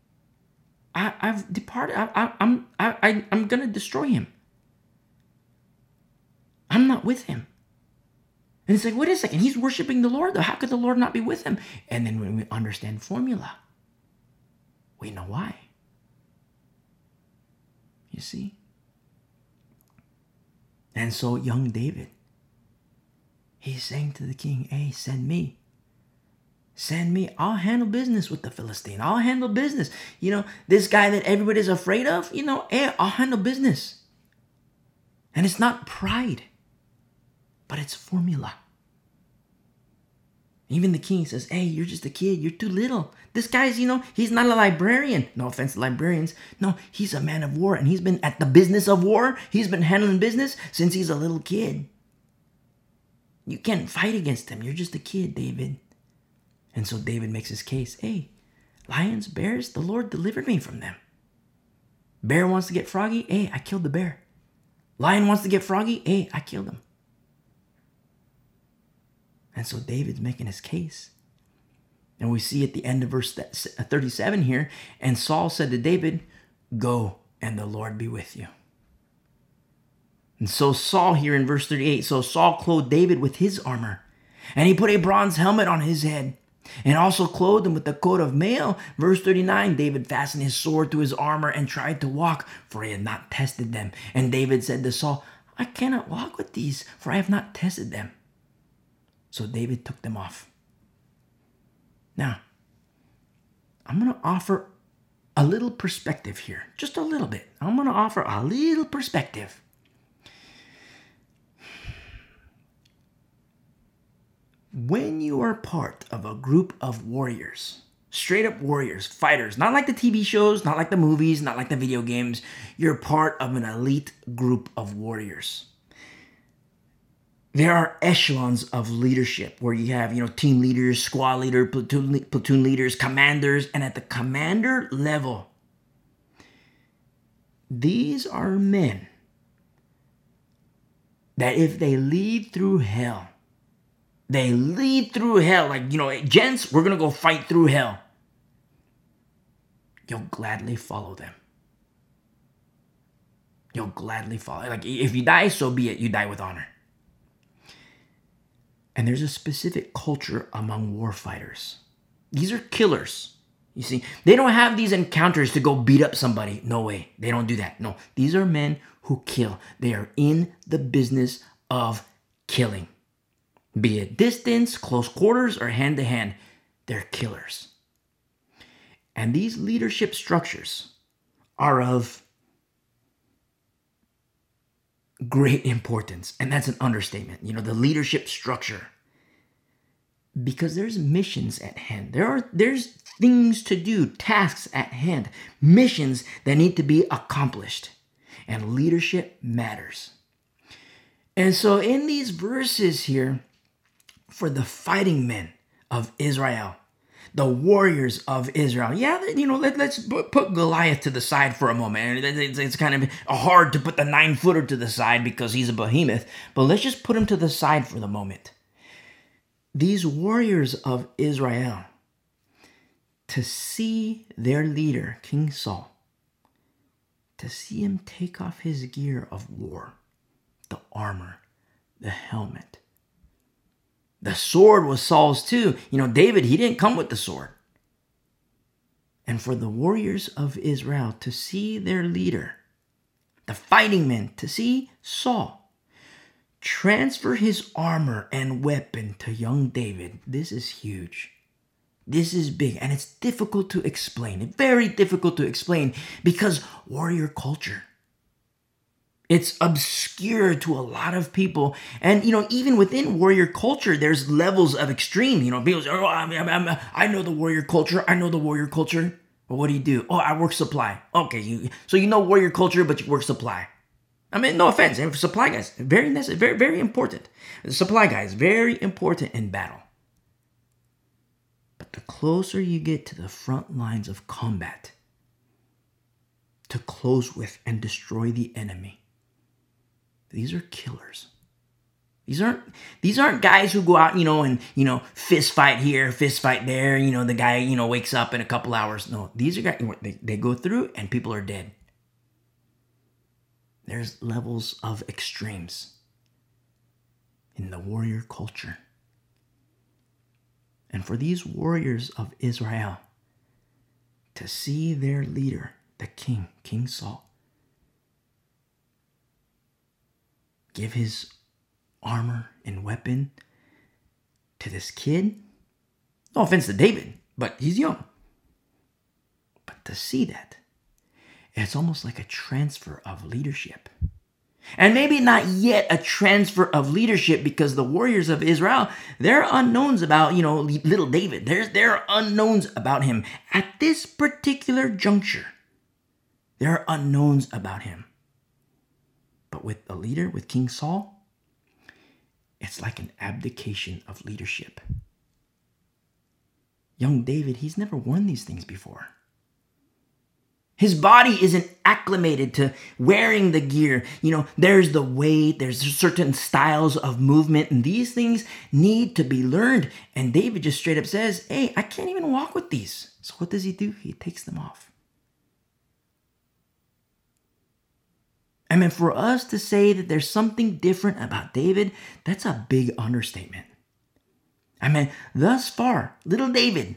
Speaker 1: I, have departed. I, I, I'm I, I'm gonna destroy him. I'm not with him." And it's like, wait a second, he's worshiping the Lord, though. How could the Lord not be with him? And then when we understand formula, we know why. You see? And so young David, he's saying to the king, Hey, send me. Send me. I'll handle business with the Philistine. I'll handle business. You know, this guy that everybody's afraid of, you know, hey, I'll handle business. And it's not pride, but it's formula. Even the king says, Hey, you're just a kid. You're too little. This guy's, you know, he's not a librarian. No offense to librarians. No, he's a man of war and he's been at the business of war. He's been handling business since he's a little kid. You can't fight against him. You're just a kid, David. And so David makes his case hey, lions, bears, the Lord delivered me from them. Bear wants to get froggy, hey, I killed the bear. Lion wants to get froggy, hey, I killed him. And so David's making his case. And we see at the end of verse uh, 37 here, and Saul said to David, Go, and the Lord be with you. And so Saul here in verse 38, so Saul clothed David with his armor, and he put a bronze helmet on his head and also clothed him with a coat of mail. Verse 39 David fastened his sword to his armor and tried to walk, for he had not tested them. And David said to Saul, I cannot walk with these, for I have not tested them. So David took them off. Now, I'm going to offer a little perspective here, just a little bit. I'm going to offer a little perspective. When you are part of a group of warriors, straight up warriors, fighters, not like the TV shows, not like the movies, not like the video games, you're part of an elite group of warriors. there are echelons of leadership where you have, you know, team leaders, squad leader, platoon, platoon leaders, commanders, and at the commander level, these are men that if they lead through hell, they lead through hell. Like, you know, gents, we're going to go fight through hell. You'll gladly follow them. You'll gladly follow. Like, if you die, so be it. You die with honor. And there's a specific culture among warfighters. These are killers. You see, they don't have these encounters to go beat up somebody. No way. They don't do that. No. These are men who kill. They are in the business of killing. Be it distance, close quarters, or hand to hand, they're killers. And these leadership structures are of great importance. And that's an understatement. You know, the leadership structure. Because there's missions at hand. There are there's things to do, tasks at hand, missions that need to be accomplished. And leadership matters. And so in these verses here, for the fighting men of Israel, the warriors of Israel. Yeah, you know, let, us put Goliath to the side for a moment. It's, it's kind of hard to put the nine footer to the side because he's a behemoth, but let's just put him to the side for the moment. These warriors of Israel, to see their leader, King Saul, to see him take off his gear of war, the armor, the helmet, the sword was Saul's too. You know, David, he didn't come with the sword. And for the warriors of Israel to see their leader, the fighting men, to see Saul transfer his armor and weapon to young David, this is huge. This is big and it's difficult to explain. Very difficult to explain because warrior culture. It's obscure to a lot of people. And, you know, even within warrior culture, there's levels of extreme. You know, people say, oh, I'm, I'm, i know the warrior culture. I know the warrior culture. Well, what do you do? Oh, I work supply. Okay, you, so you know warrior culture, but you work supply. I mean, no offense. And supply guys, very necessary, very, very important. supply guys, very important in battle. But the closer you get to the front lines of combat, to close with and destroy the enemy, these are killers. These aren't these aren't guys who go out, you know, and you know, fist fight here, fist fight there. You know, the guy, you know, wakes up in a couple hours. No, these are guys. They, they go through and people are dead. There's levels of extremes in the warrior culture. And for these warriors of Israel to see their leader, the king, King Saul, give his armor and weapon to this kid. No offense to David, but he's young. But to see that, it's almost like a transfer of leadership. And maybe not yet a transfer of leadership because the warriors of Israel, they're unknowns about, you know, little David. There's there are unknowns about him. At this particular juncture, there are unknowns about him. But with a leader, with King Saul, it's like an abdication of leadership. Young David, he's never worn these things before. His body isn't acclimated to wearing the gear. You know, there's the weight, there's certain styles of movement, and these things need to be learned. And David just straight up says, Hey, I can't even walk with these. So what does he do? He takes them off. I mean, for us to say that there's something different about David, that's a big understatement. I mean, thus far, little David,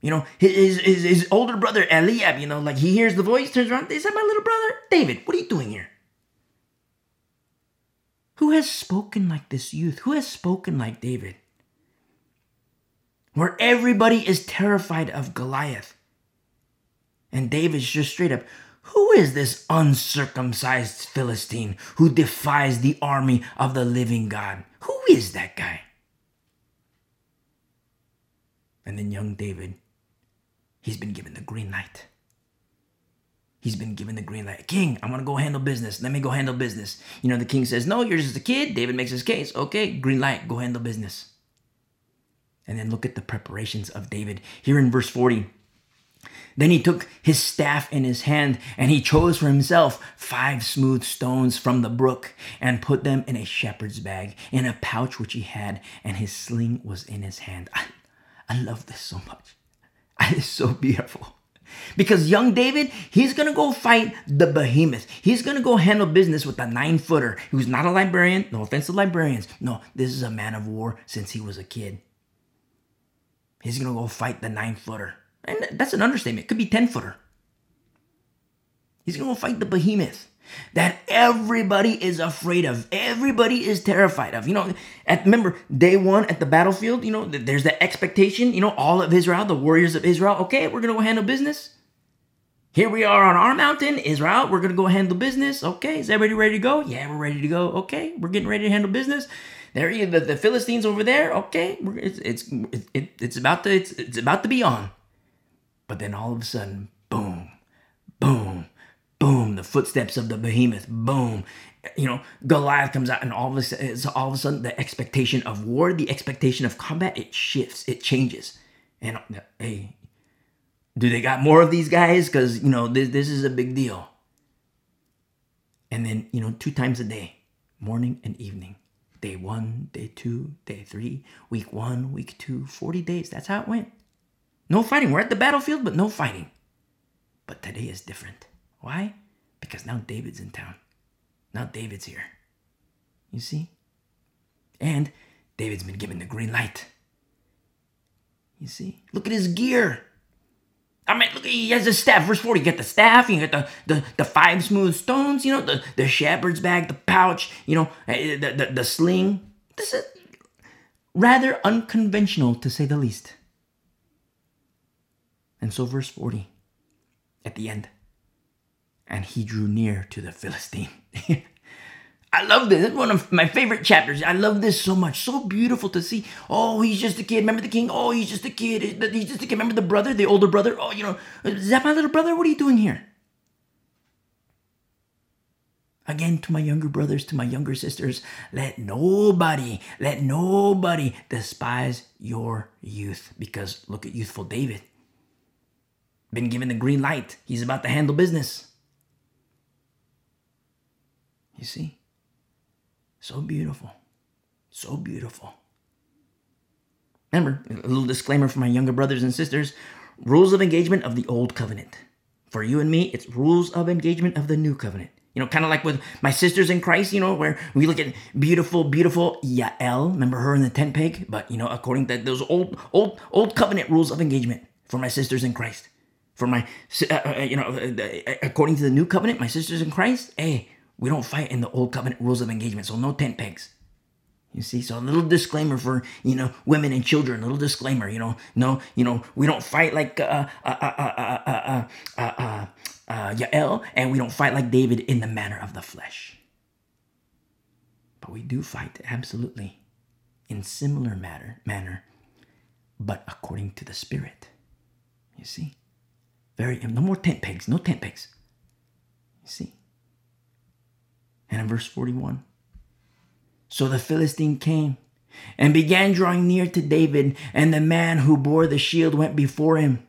Speaker 1: you know, his, his, his older brother Eliab, you know, like he hears the voice, turns around, is that my little brother? David, what are you doing here? Who has spoken like this youth? Who has spoken like David? Where everybody is terrified of Goliath. And David's just straight up, who is this uncircumcised Philistine who defies the army of the living God? Who is that guy? And then young David, he's been given the green light. He's been given the green light. King, I'm gonna go handle business. Let me go handle business. You know, the king says, No, you're just a kid. David makes his case. Okay, green light, go handle business. And then look at the preparations of David. Here in verse 40, then he took his staff in his hand and he chose for himself five smooth stones from the brook and put them in a shepherd's bag in a pouch which he had, and his sling was in his hand. I, I love this so much. It's so beautiful. Because young David, he's gonna go fight the behemoth. He's gonna go handle business with a nine footer who's not a librarian. No offense to librarians. No, this is a man of war since he was a kid. He's gonna go fight the nine footer. And that's an understatement. It could be 10 footer. He's gonna fight the behemoth that everybody is afraid of. Everybody is terrified of. You know, at, remember day one at the battlefield, you know, there's that expectation, you know, all of Israel, the warriors of Israel, okay, we're going to go handle business. Here we are on our mountain, Israel, we're going to go handle business. Okay, is everybody ready to go? Yeah, we're ready to go. Okay, we're getting ready to handle business. There, the, the Philistines over there. Okay, it's it's it, it's about to it's, it's about to be on. But then all of a sudden, boom, boom, boom, the footsteps of the behemoth, boom. You know, Goliath comes out, and all of a sudden, all of a sudden, the expectation of war, the expectation of combat, it shifts, it changes. And hey, do they got more of these guys? Because you know this this is a big deal. And then you know, two times a day, morning and evening, day one, day two, day three, week one, week two, 40 days. That's how it went. No fighting. We're at the battlefield, but no fighting. But today is different. Why? Because now David's in town. Now David's here. You see? And David's been given the green light. You see? Look at his gear. I mean, look, he has a staff. Verse 40, you get the staff, you get the, the, the five smooth stones, you know, the, the shepherd's bag, the pouch, you know, eh, the, the, the sling. This is rather unconventional, to say the least. And so, verse 40, at the end, and he drew near to the Philistine. I love this. It's one of my favorite chapters. I love this so much. So beautiful to see. Oh, he's just a kid. Remember the king? Oh, he's just a kid. He's just a kid. Remember the brother, the older brother? Oh, you know, is that my little brother? What are you doing here? Again, to my younger brothers, to my younger sisters, let nobody, let nobody despise your youth. Because look at youthful David. Been given the green light. He's about to handle business. You see? So beautiful. So beautiful. Remember, a little disclaimer for my younger brothers and sisters rules of engagement of the old covenant. For you and me, it's rules of engagement of the new covenant. You know, kind of like with my sisters in Christ, you know, where we look at beautiful, beautiful Yael. Remember her in the tent peg? But, you know, according to those old, old, old covenant rules of engagement for my sisters in Christ. For my, uh, uh you know, uh, according to the new covenant, my sisters in Christ, hey, we don't fight in the old covenant rules of engagement, so no tent pegs. You see, so a little disclaimer for you know women and children. A little disclaimer, you know, no, you know, we don't fight like uh uh uh uh uh uh uh, uh, uh Yael, and we don't fight like David in the manner of the flesh. But we do fight absolutely in similar matter manner, but according to the Spirit. You see, very no more tent pegs, no tent pegs. You see. And in verse 41, so the Philistine came and began drawing near to David, and the man who bore the shield went before him.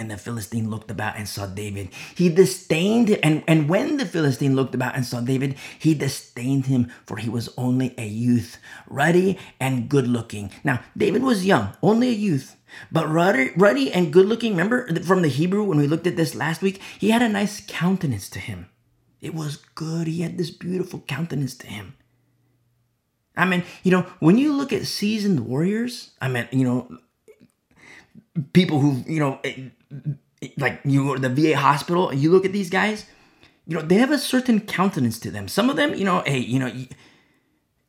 Speaker 1: And the Philistine looked about and saw David. He disdained him. and, and when the Philistine looked about and saw David, he disdained him, for he was only a youth, ruddy and good looking. Now, David was young, only a youth, but ruddy, ruddy and good looking. Remember from the Hebrew when we looked at this last week? He had a nice countenance to him. It was good. He had this beautiful countenance to him. I mean, you know, when you look at seasoned warriors, I mean, you know, people who, you know, like you go to the VA hospital and you look at these guys, you know, they have a certain countenance to them. Some of them, you know, hey, you know, you,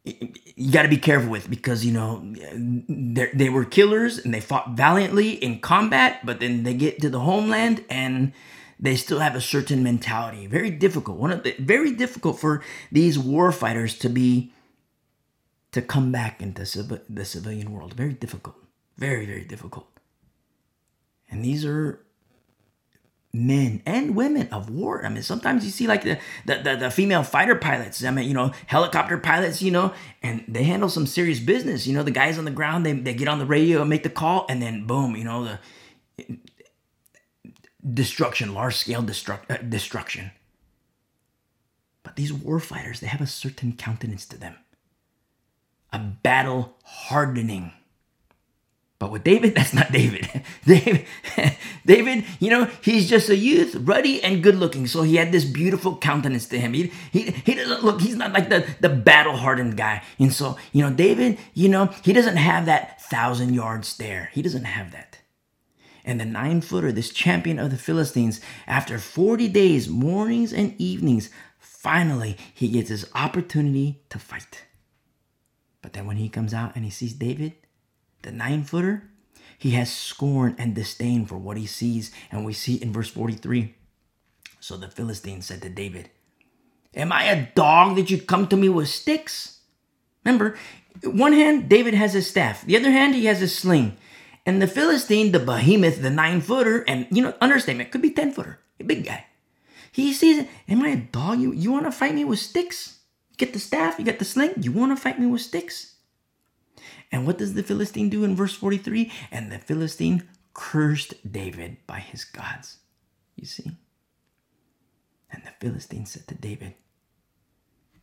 Speaker 1: you got to be careful with because you know they were killers and they fought valiantly in combat, but then they get to the homeland and they still have a certain mentality. Very difficult. One of the very difficult for these war fighters to be to come back into civ- the civilian world. Very difficult. Very very difficult. And these are men and women of war. I mean, sometimes you see like the, the, the, the, female fighter pilots, I mean, you know, helicopter pilots, you know, and they handle some serious business. You know, the guys on the ground, they, they get on the radio and make the call, and then boom, you know, the destruction, large scale destruct, uh, destruction. But these war fighters, they have a certain countenance to them, a battle hardening but with David, that's not David. David, David, you know, he's just a youth, ruddy and good looking. So he had this beautiful countenance to him. He, he, he doesn't look, he's not like the, the battle hardened guy. And so, you know, David, you know, he doesn't have that thousand yard stare. He doesn't have that. And the nine footer, this champion of the Philistines, after 40 days, mornings and evenings, finally he gets his opportunity to fight. But then when he comes out and he sees David, the nine footer, he has scorn and disdain for what he sees. And we see in verse 43 So the Philistine said to David, Am I a dog that you come to me with sticks? Remember, one hand, David has his staff, the other hand, he has his sling. And the Philistine, the behemoth, the nine footer, and you know, understatement, could be 10 footer, a big guy. He sees it, Am I a dog? You, you want to fight me with sticks? get the staff, you get the sling, you want to fight me with sticks? And what does the Philistine do in verse 43? And the Philistine cursed David by his gods. You see? And the Philistine said to David,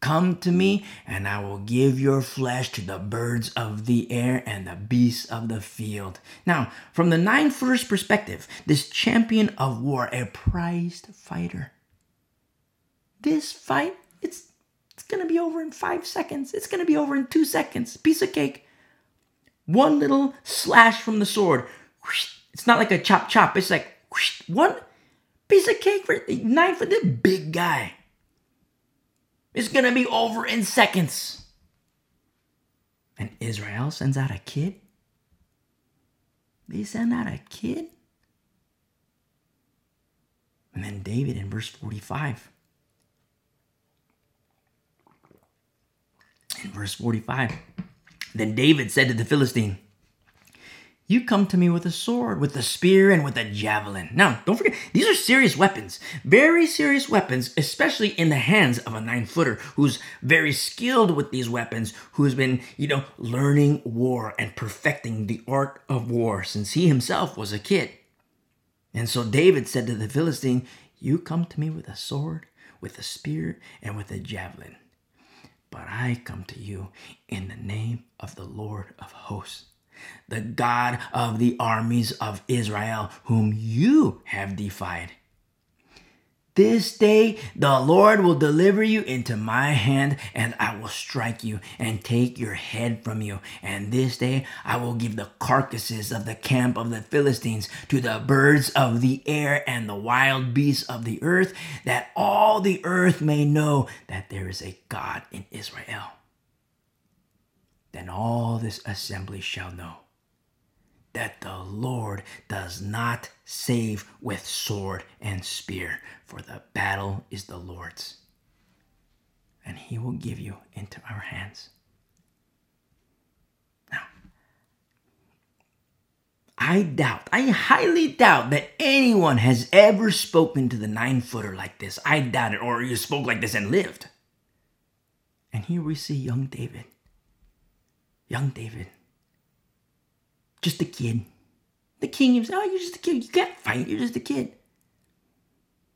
Speaker 1: Come to me, and I will give your flesh to the birds of the air and the beasts of the field. Now, from the nine first perspective, this champion of war, a prized fighter, this fight, it's, it's going to be over in five seconds. It's going to be over in two seconds. Piece of cake. One little slash from the sword. It's not like a chop chop. It's like one piece of cake for the knife for the big guy. It's gonna be over in seconds. And Israel sends out a kid. They send out a kid. And then David in verse 45. In verse 45. Then David said to the Philistine, You come to me with a sword, with a spear, and with a javelin. Now, don't forget, these are serious weapons. Very serious weapons, especially in the hands of a nine footer who's very skilled with these weapons, who's been, you know, learning war and perfecting the art of war since he himself was a kid. And so David said to the Philistine, You come to me with a sword, with a spear, and with a javelin. But I come to you in the name of the Lord of hosts, the God of the armies of Israel, whom you have defied. This day the Lord will deliver you into my hand, and I will strike you and take your head from you. And this day I will give the carcasses of the camp of the Philistines to the birds of the air and the wild beasts of the earth, that all the earth may know that there is a God in Israel. Then all this assembly shall know that the Lord does not save with sword and spear, for the battle is the Lord's, and he will give you into our hands. Now, I doubt, I highly doubt that anyone has ever spoken to the nine footer like this. I doubt it, or you spoke like this and lived. And here we see young David. Young David just a kid. The king himself, oh, you're just a kid. You can't fight. You're just a kid.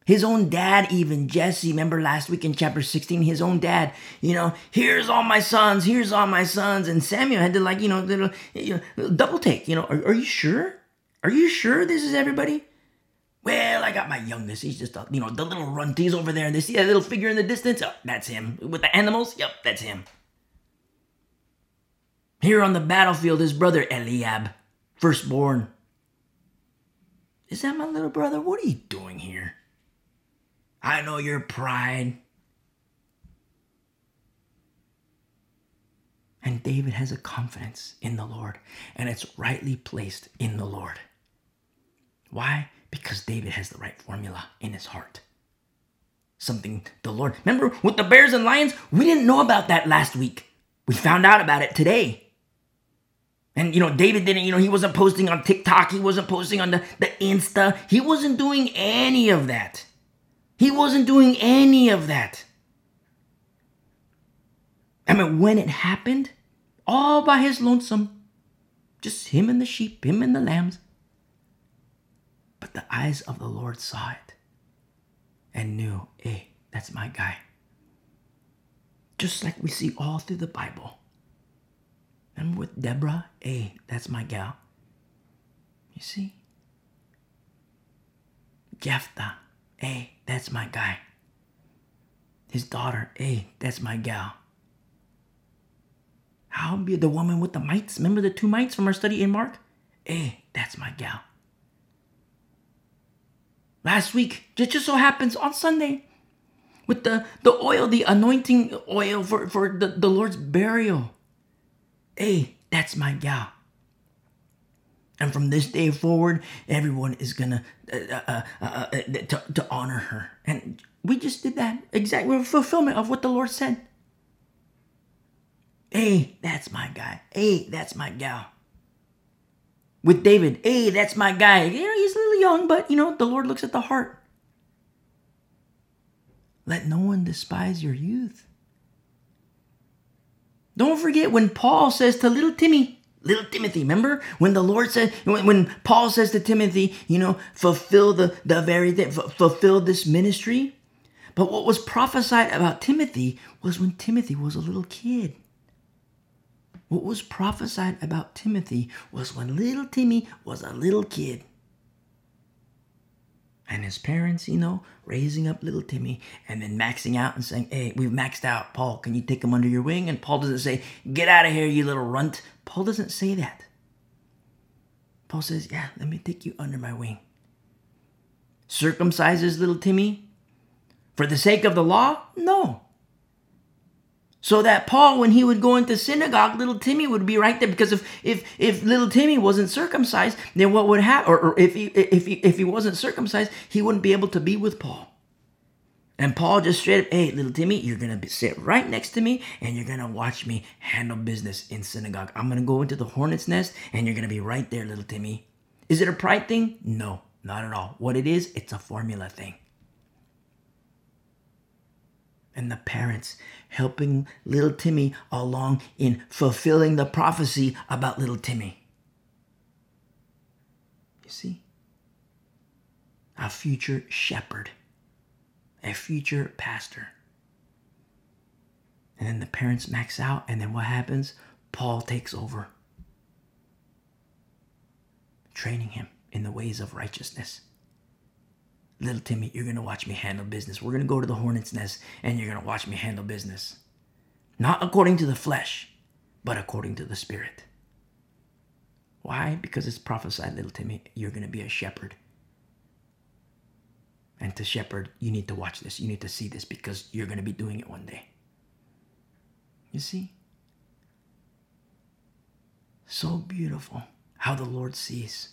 Speaker 1: His own dad, even Jesse, remember last week in chapter 16, his own dad, you know, here's all my sons, here's all my sons. And Samuel had to, like, you know, little, you know double take, you know, are, are you sure? Are you sure this is everybody? Well, I got my youngest. He's just, a, you know, the little runties over there. And they see that little figure in the distance. Oh, that's him. With the animals? Yep, that's him. Here on the battlefield, his brother Eliab, firstborn. Is that my little brother? What are you doing here? I know your pride. And David has a confidence in the Lord, and it's rightly placed in the Lord. Why? Because David has the right formula in his heart. Something the Lord. Remember with the bears and lions? We didn't know about that last week. We found out about it today. And you know, David didn't, you know, he wasn't posting on TikTok, he wasn't posting on the, the Insta, he wasn't doing any of that. He wasn't doing any of that. I mean, when it happened, all by his lonesome, just him and the sheep, him and the lambs. But the eyes of the Lord saw it and knew, hey, that's my guy. Just like we see all through the Bible. And with Deborah, hey, that's my gal. You see? Jephthah, hey, that's my guy. His daughter, hey, that's my gal. How be the woman with the mites? Remember the two mites from our study in Mark? Hey, that's my gal. Last week, just, just so happens on Sunday, with the, the oil, the anointing oil for, for the, the Lord's burial. Hey, that's my gal. And from this day forward, everyone is gonna uh, uh, uh, uh, to, to honor her. And we just did that exactly fulfillment of what the Lord said. Hey, that's my guy. Hey, that's my gal. With David, hey, that's my guy. You know, he's a little young, but you know, the Lord looks at the heart. Let no one despise your youth. Don't forget when Paul says to little Timmy, little Timothy, remember when the Lord said, when, when Paul says to Timothy, you know, fulfill the, the very thing, fulfill this ministry. But what was prophesied about Timothy was when Timothy was a little kid. What was prophesied about Timothy was when little Timmy was a little kid and his parents, you know, raising up little Timmy and then maxing out and saying, Hey, we've maxed out. Paul, can you take him under your wing? And Paul doesn't say, Get out of here, you little runt. Paul doesn't say that. Paul says, Yeah, let me take you under my wing. Circumcises little Timmy for the sake of the law? No. So that Paul, when he would go into synagogue, little Timmy would be right there. Because if if if little Timmy wasn't circumcised, then what would happen? Or, or if he if he if he wasn't circumcised, he wouldn't be able to be with Paul. And Paul just straight up, hey, little Timmy, you're gonna be, sit right next to me, and you're gonna watch me handle business in synagogue. I'm gonna go into the hornet's nest, and you're gonna be right there, little Timmy. Is it a pride thing? No, not at all. What it is, it's a formula thing and the parents helping little Timmy along in fulfilling the prophecy about little Timmy. You see? A future shepherd, a future pastor. And then the parents max out, and then what happens? Paul takes over, training him in the ways of righteousness little Timmy, you're going to watch me handle business. We're going to go to the hornet's nest and you're going to watch me handle business. Not according to the flesh, but according to the spirit. Why? Because it's prophesied, little Timmy, you're going to be a shepherd. And to shepherd, you need to watch this. You need to see this because you're going to be doing it one day. You see? So beautiful how the Lord sees.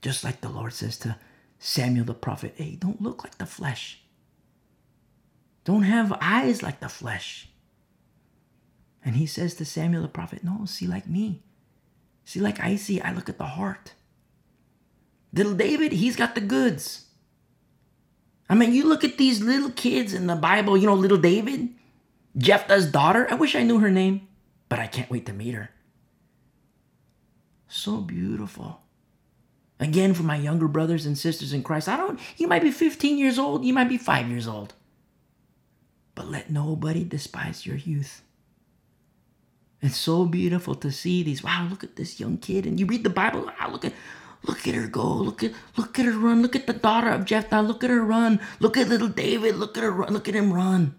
Speaker 1: Just like the Lord says to Samuel the prophet, hey, don't look like the flesh. Don't have eyes like the flesh. And he says to Samuel the prophet, no, see like me. See like I see, I look at the heart. Little David, he's got the goods. I mean, you look at these little kids in the Bible, you know, little David, Jephthah's daughter. I wish I knew her name, but I can't wait to meet her. So beautiful. Again, for my younger brothers and sisters in Christ, I don't, you might be 15 years old, you might be five years old. But let nobody despise your youth. It's so beautiful to see these. Wow, look at this young kid. And you read the Bible, wow, look at look at her go. Look at look at her run. Look at the daughter of Jephthah. Look at her run. Look at little David. Look at her run. Look at him run.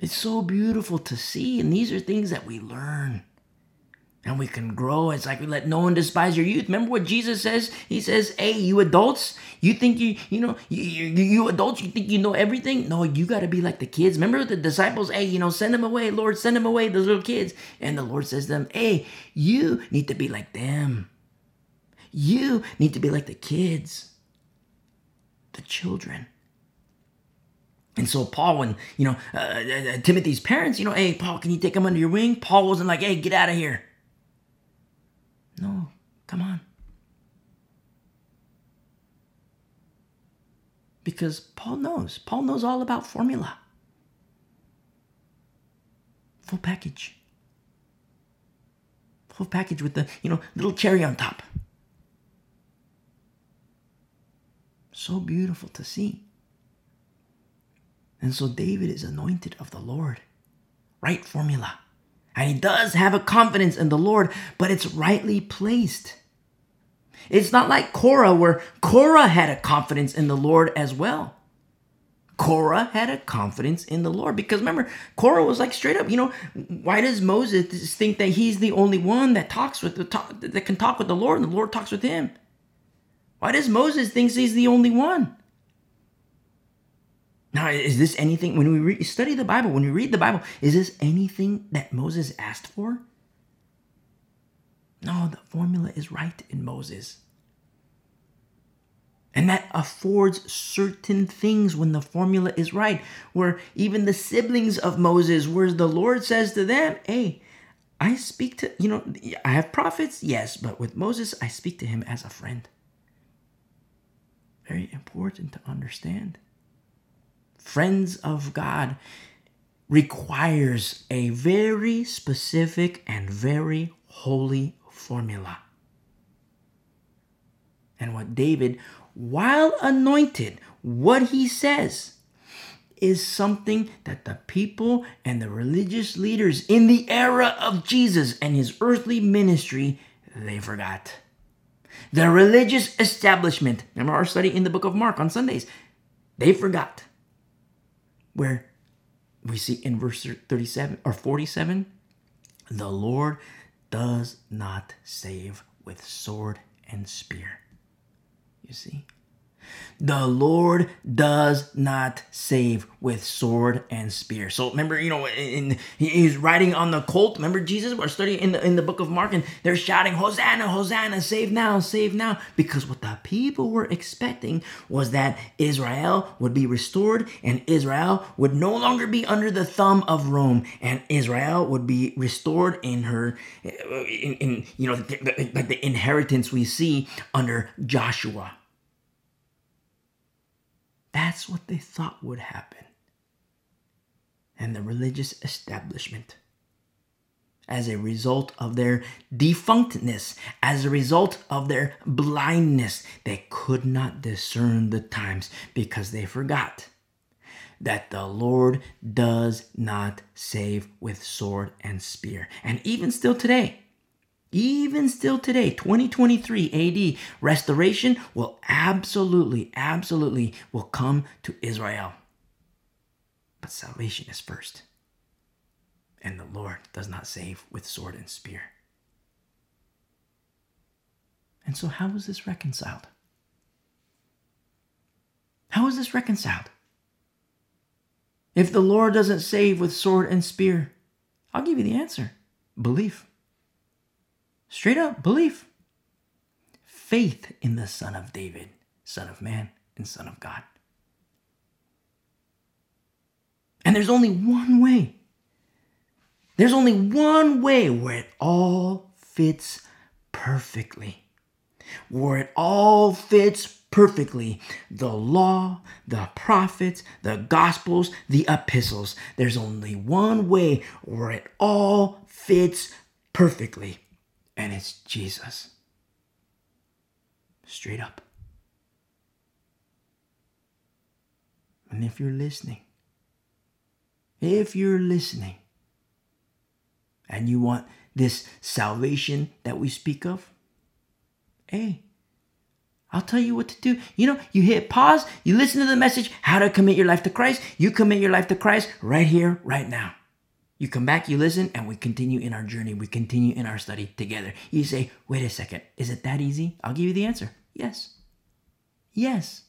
Speaker 1: It's so beautiful to see. And these are things that we learn and we can grow. It's like we let no one despise your youth. Remember what Jesus says? He says, "Hey, you adults, you think you, you know, you, you, you adults, you think you know everything? No, you got to be like the kids. Remember the disciples? Hey, you know, send them away, Lord, send them away, the little kids." And the Lord says to them, "Hey, you need to be like them. You need to be like the kids, the children." And so Paul, when you know uh, uh, Timothy's parents, you know, hey Paul, can you take him under your wing? Paul wasn't like, hey, get out of here. No, come on. Because Paul knows. Paul knows all about formula. Full package. Full package with the, you know, little cherry on top. So beautiful to see. And so David is anointed of the Lord. Right formula. And he does have a confidence in the Lord, but it's rightly placed. It's not like Korah, where Korah had a confidence in the Lord as well. Korah had a confidence in the Lord because remember, Korah was like straight up, you know, why does Moses think that he's the only one that talks with the talk, that can talk with the Lord and the Lord talks with him? Why does Moses think he's the only one? Now, is this anything, when we re- study the Bible, when we read the Bible, is this anything that Moses asked for? No, the formula is right in Moses. And that affords certain things when the formula is right, where even the siblings of Moses, where the Lord says to them, Hey, I speak to, you know, I have prophets, yes, but with Moses, I speak to him as a friend. Very important to understand friends of God requires a very specific and very holy formula. And what David, while anointed, what he says is something that the people and the religious leaders in the era of Jesus and his earthly ministry they forgot. The religious establishment, remember our study in the book of Mark on Sundays, they forgot where we see in verse 37 or 47 the Lord does not save with sword and spear. You see? The Lord does not save with sword and spear. So remember, you know, in, he's riding on the colt. Remember Jesus? We're studying in the in the book of Mark, and they're shouting, "Hosanna, Hosanna! Save now, save now!" Because what the people were expecting was that Israel would be restored, and Israel would no longer be under the thumb of Rome, and Israel would be restored in her, in, in you know, like the inheritance we see under Joshua. That's what they thought would happen. And the religious establishment, as a result of their defunctness, as a result of their blindness, they could not discern the times because they forgot that the Lord does not save with sword and spear. And even still today, even still today, 2023 AD, restoration will absolutely, absolutely will come to Israel. But salvation is first. And the Lord does not save with sword and spear. And so, how is this reconciled? How is this reconciled? If the Lord doesn't save with sword and spear, I'll give you the answer belief. Straight up belief. Faith in the Son of David, Son of Man, and Son of God. And there's only one way. There's only one way where it all fits perfectly. Where it all fits perfectly. The law, the prophets, the gospels, the epistles. There's only one way where it all fits perfectly and it's Jesus. Straight up. And if you're listening, if you're listening, and you want this salvation that we speak of, hey, I'll tell you what to do. You know, you hit pause, you listen to the message, how to commit your life to Christ. You commit your life to Christ right here, right now. You come back, you listen, and we continue in our journey. We continue in our study together. You say, wait a second, is it that easy? I'll give you the answer. Yes. Yes.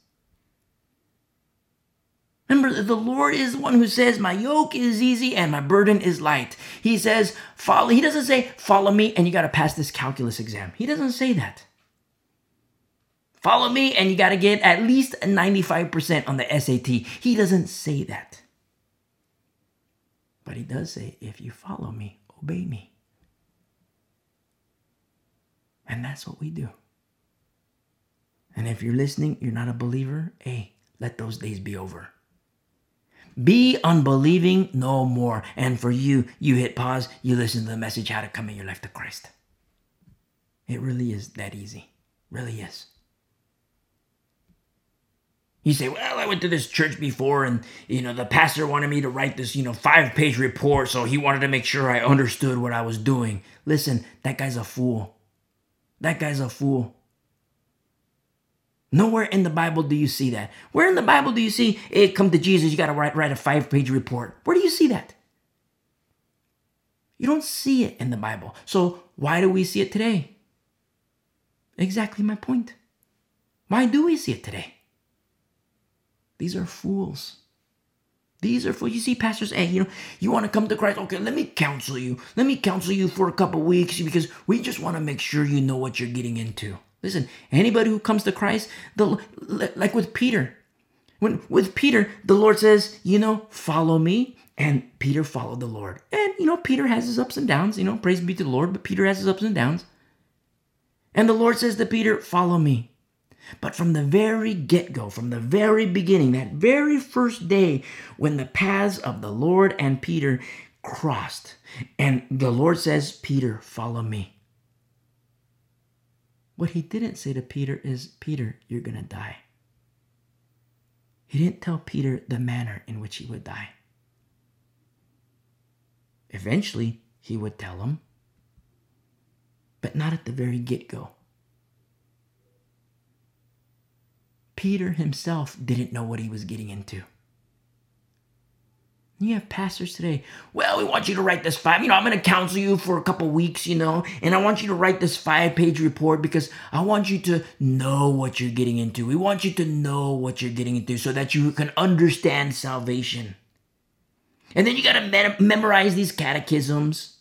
Speaker 1: Remember, the Lord is the one who says, My yoke is easy and my burden is light. He says, Follow. He doesn't say, Follow me and you got to pass this calculus exam. He doesn't say that. follow me, and you got to get at least 95% on the SAT. He doesn't say that. But he does say, if you follow me, obey me. And that's what we do. And if you're listening, you're not a believer, hey, let those days be over. Be unbelieving no more. And for you, you hit pause, you listen to the message how to come in your life to Christ. It really is that easy. Really is. You say, well, I went to this church before and, you know, the pastor wanted me to write this, you know, five page report. So he wanted to make sure I understood what I was doing. Listen, that guy's a fool. That guy's a fool. Nowhere in the Bible do you see that. Where in the Bible do you see, hey, come to Jesus, you got to write, write a five page report? Where do you see that? You don't see it in the Bible. So why do we see it today? Exactly my point. Why do we see it today? These are fools. These are fools. You see, pastors, hey, you know, you want to come to Christ? Okay, let me counsel you. Let me counsel you for a couple weeks because we just want to make sure you know what you're getting into. Listen, anybody who comes to Christ, the like with Peter, when with Peter, the Lord says, you know, follow me, and Peter followed the Lord. And you know, Peter has his ups and downs. You know, praise be to the Lord, but Peter has his ups and downs. And the Lord says to Peter, follow me. But from the very get go, from the very beginning, that very first day when the paths of the Lord and Peter crossed, and the Lord says, Peter, follow me. What he didn't say to Peter is, Peter, you're going to die. He didn't tell Peter the manner in which he would die. Eventually, he would tell him, but not at the very get go. Peter himself didn't know what he was getting into. You have pastors today. Well, we want you to write this five. You know, I'm going to counsel you for a couple weeks, you know, and I want you to write this five page report because I want you to know what you're getting into. We want you to know what you're getting into so that you can understand salvation. And then you got to me- memorize these catechisms.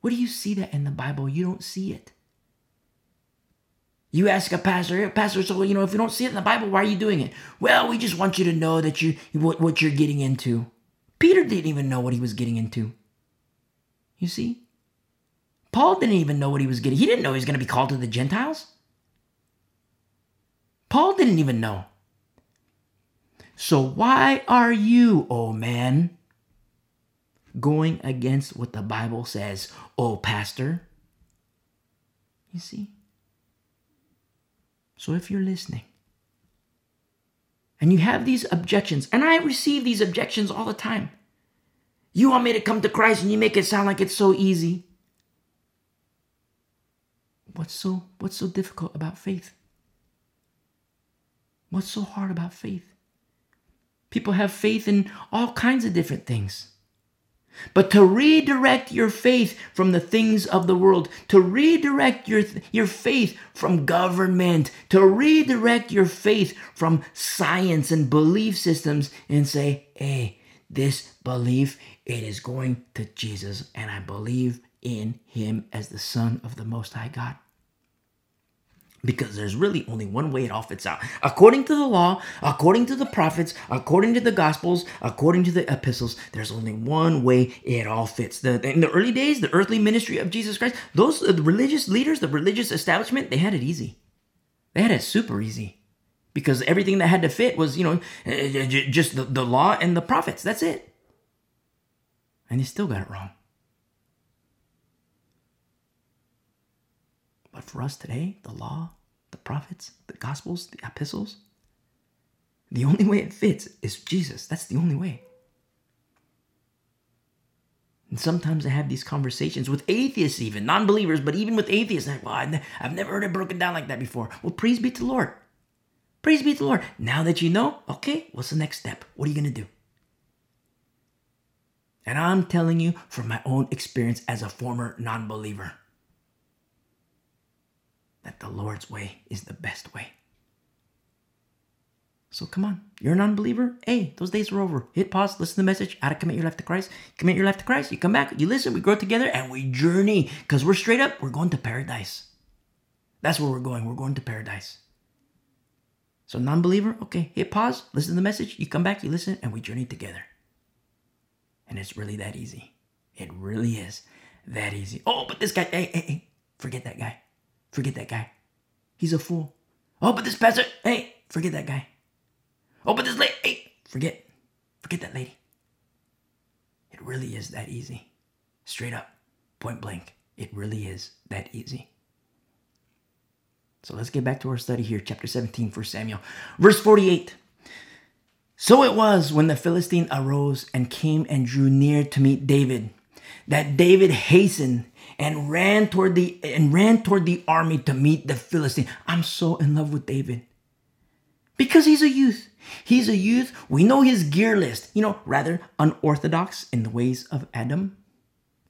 Speaker 1: Where do you see that in the Bible? You don't see it. You ask a pastor, pastor, so you know, if you don't see it in the Bible, why are you doing it? Well, we just want you to know that you what, what you're getting into. Peter didn't even know what he was getting into. You see? Paul didn't even know what he was getting. He didn't know he was going to be called to the Gentiles. Paul didn't even know. So why are you, oh man, going against what the Bible says, oh pastor? You see? So if you're listening, and you have these objections, and I receive these objections all the time. You want me to come to Christ and you make it sound like it's so easy. What's so what's so difficult about faith? What's so hard about faith? People have faith in all kinds of different things. But to redirect your faith from the things of the world, to redirect your, your faith from government, to redirect your faith from science and belief systems and say, hey, this belief, it is going to Jesus, and I believe in him as the Son of the Most High God because there's really only one way it all fits out. According to the law, according to the prophets, according to the gospels, according to the epistles, there's only one way it all fits. The, in the early days, the earthly ministry of Jesus Christ, those uh, religious leaders, the religious establishment, they had it easy. They had it super easy because everything that had to fit was, you know, uh, just the, the law and the prophets. That's it. And they still got it wrong. But for us today, the law, the prophets, the gospels, the epistles, the only way it fits is Jesus. That's the only way. And sometimes I have these conversations with atheists, even non believers, but even with atheists. Like, well, I've never heard it broken down like that before. Well, praise be to the Lord. Praise be to the Lord. Now that you know, okay, what's the next step? What are you going to do? And I'm telling you from my own experience as a former non believer that the Lord's way is the best way. So come on, you're an unbeliever. Hey, those days are over. Hit pause, listen to the message, how to commit your life to Christ. Commit your life to Christ. You come back, you listen, we grow together, and we journey. Because we're straight up, we're going to paradise. That's where we're going. We're going to paradise. So, non believer, okay, hit pause, listen to the message, you come back, you listen, and we journey together. And it's really that easy. It really is that easy. Oh, but this guy, hey, hey, hey, forget that guy. Forget that guy. He's a fool. Oh, but this pastor, hey, forget that guy. Oh, but this lady, hey, forget, forget that lady. It really is that easy. Straight up, point blank. It really is that easy. So let's get back to our study here, chapter 17, 1 Samuel. Verse 48. So it was when the Philistine arose and came and drew near to meet David, that David hastened and ran toward the and ran toward the army to meet the Philistine. I'm so in love with David. Because he's a youth. He's a youth. We know his gear list, you know, rather unorthodox in the ways of Adam.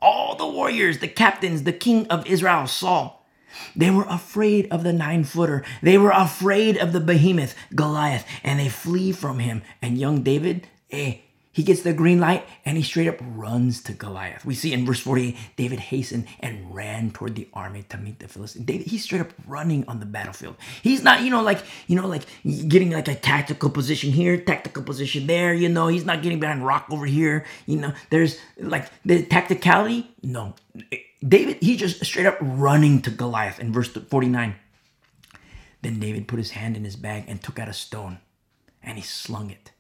Speaker 1: All the warriors, the captains, the king of Israel, Saul, they were afraid of the nine footer. They were afraid of the behemoth, Goliath, and they flee from him. And young David, eh, he gets the green light and he straight up runs to Goliath. We see in verse 48, David hastened and ran toward the army to meet the Philistines. David, he's straight up running on the battlefield. He's not, you know, like, you know, like getting like a tactical position here, tactical position there, you know, he's not getting behind rock over here. You know, there's like the tacticality. No. David, he just straight up running to Goliath in verse 49. Then David put his hand in his bag and took out a stone and he slung it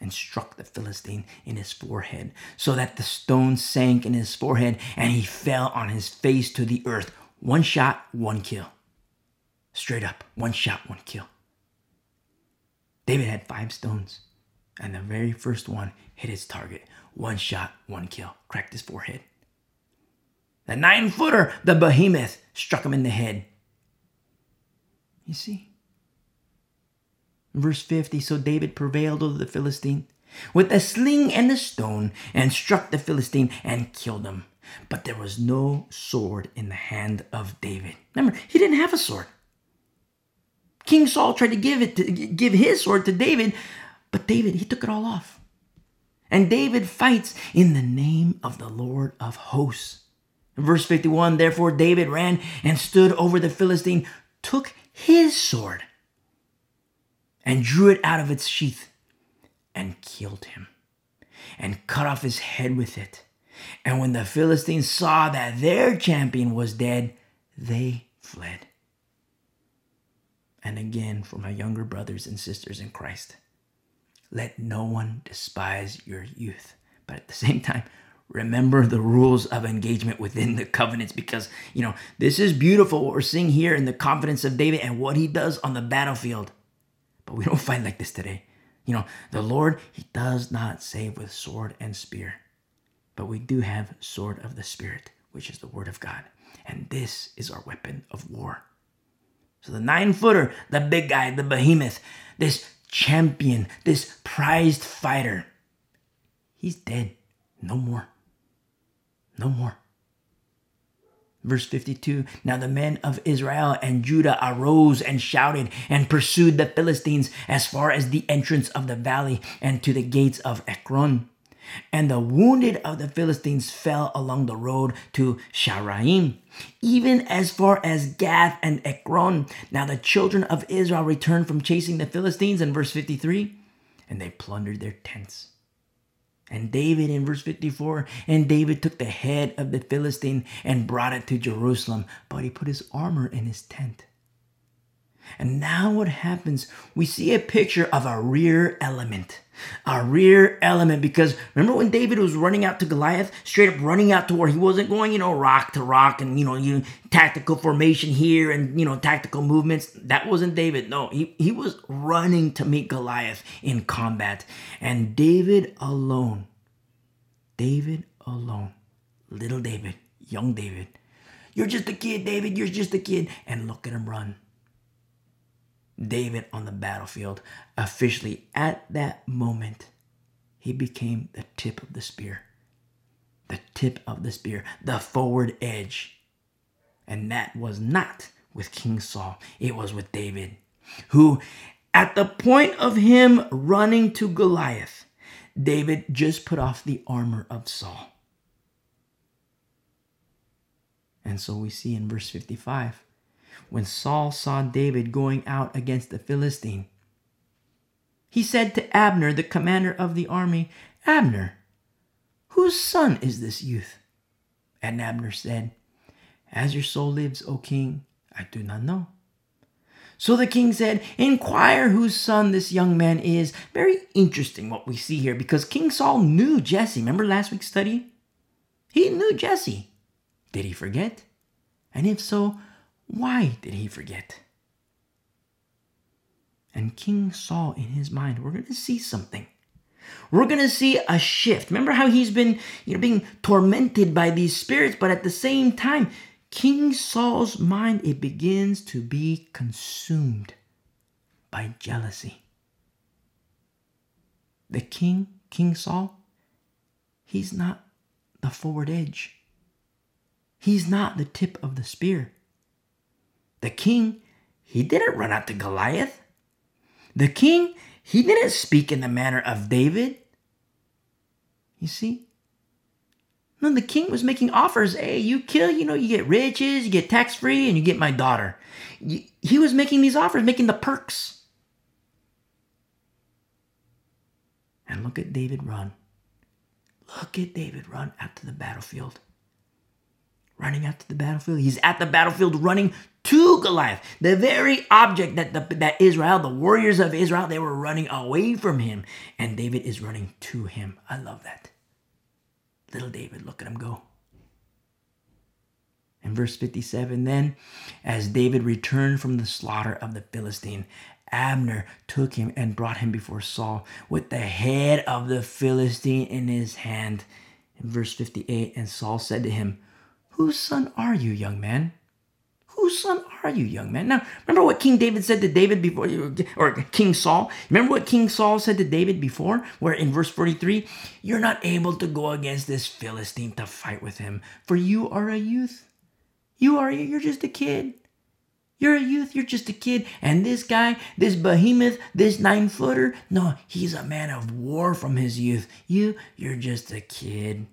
Speaker 1: and struck the Philistine in his forehead, so that the stone sank in his forehead and he fell on his face to the earth. One shot, one kill. Straight up, one shot, one kill. David had five stones, and the very first one hit his target. One shot, one kill, cracked his forehead. The nine footer, the behemoth, struck him in the head. You see? Verse 50 So David prevailed over the Philistine with a sling and a stone and struck the Philistine and killed him. But there was no sword in the hand of David. Remember, he didn't have a sword. King Saul tried to give it to give his sword to David, but David, he took it all off. And David fights in the name of the Lord of hosts. Verse 51 Therefore David ran and stood over the Philistine, took his sword, and drew it out of its sheath, and killed him, and cut off his head with it. And when the Philistines saw that their champion was dead, they fled. And again, for my younger brothers and sisters in Christ, let no one despise your youth. But at the same time, remember the rules of engagement within the covenants because, you know, this is beautiful what we're seeing here in the confidence of David and what he does on the battlefield. But we don't fight like this today. You know, the Lord, he does not save with sword and spear. But we do have sword of the spirit, which is the word of God. And this is our weapon of war. So the nine footer, the big guy, the behemoth, this champion, this prized fighter, he's dead. No more. No more. Verse 52 Now the men of Israel and Judah arose and shouted and pursued the Philistines as far as the entrance of the valley and to the gates of Ekron. And the wounded of the Philistines fell along the road to Shaaraim, even as far as Gath and Ekron. Now the children of Israel returned from chasing the Philistines in verse 53, and they plundered their tents and David in verse 54, and David took the head of the Philistine and brought it to Jerusalem, but he put his armor in his tent. And now what happens? We see a picture of a rear element. A rear element because remember when David was running out to Goliath, straight up running out to where he wasn't going, you know, rock to rock and you know, you tactical formation here and you know, tactical movements. That wasn't David. No, he, he was running to meet Goliath in combat. And David alone, David alone, little David, young David, you're just a kid, David, you're just a kid. And look at him run David on the battlefield. Officially, at that moment, he became the tip of the spear. The tip of the spear, the forward edge. And that was not with King Saul, it was with David, who, at the point of him running to Goliath, David just put off the armor of Saul. And so we see in verse 55 when Saul saw David going out against the Philistine. He said to Abner, the commander of the army, Abner, whose son is this youth? And Abner said, As your soul lives, O king, I do not know. So the king said, Inquire whose son this young man is. Very interesting what we see here because King Saul knew Jesse. Remember last week's study? He knew Jesse. Did he forget? And if so, why did he forget? And King Saul, in his mind, we're going to see something. We're going to see a shift. Remember how he's been, you know, being tormented by these spirits, but at the same time, King Saul's mind it begins to be consumed by jealousy. The king, King Saul, he's not the forward edge. He's not the tip of the spear. The king, he didn't run out to Goliath. The king, he didn't speak in the manner of David. You see? No, the king was making offers. Hey, you kill, you know, you get riches, you get tax free, and you get my daughter. He was making these offers, making the perks. And look at David run. Look at David run out to the battlefield. Running out to the battlefield. He's at the battlefield running to Goliath, the very object that the, that Israel, the warriors of Israel, they were running away from him, and David is running to him. I love that. Little David, look at him go. In verse 57, then, as David returned from the slaughter of the Philistine, Abner took him and brought him before Saul with the head of the Philistine in his hand. In verse 58, and Saul said to him, Whose son are you, young man? Whose son are you, young man? Now, remember what King David said to David before, or King Saul? Remember what King Saul said to David before, where in verse 43, you're not able to go against this Philistine to fight with him, for you are a youth. You are, you're just a kid. You're a youth, you're just a kid. And this guy, this behemoth, this nine footer, no, he's a man of war from his youth. You, you're just a kid.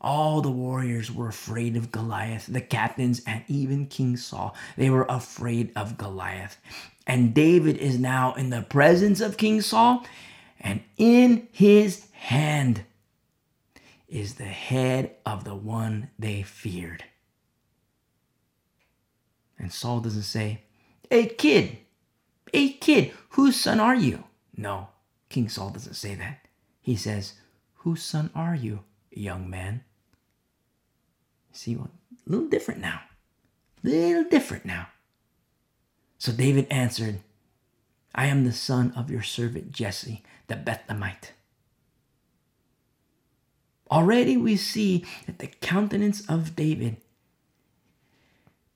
Speaker 1: All the warriors were afraid of Goliath, the captains, and even King Saul. They were afraid of Goliath. And David is now in the presence of King Saul, and in his hand is the head of the one they feared. And Saul doesn't say, Hey, kid, hey, kid, whose son are you? No, King Saul doesn't say that. He says, Whose son are you, young man? See what? A little different now. A little different now. So David answered, I am the son of your servant Jesse, the Bethlehemite. Already we see that the countenance of David,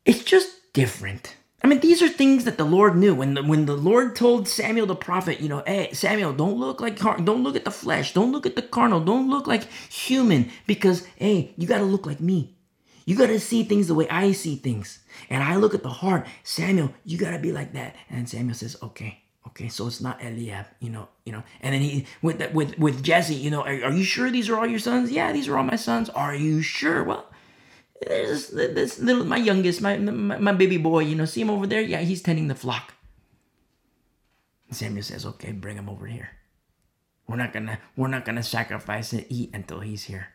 Speaker 1: it's just different. I mean, these are things that the Lord knew. When the, when the Lord told Samuel the prophet, you know, hey, Samuel, don't look like, don't look at the flesh, don't look at the carnal, don't look like human, because, hey, you got to look like me. You got to see things the way I see things. And I look at the heart. Samuel, you got to be like that. And Samuel says, okay, okay, so it's not Eliab, you know, you know. And then he with with with Jesse, you know, are, are, you sure these are all your sons? Yeah, these are all my sons. Are you sure? Well, there's this little my youngest, my, my my baby boy, you know, see him over there? Yeah, he's tending the flock. Samuel says, okay, bring him over here. We're not gonna we're not gonna sacrifice and eat until he's here.